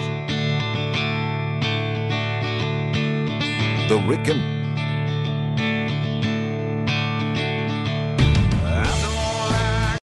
The Rick and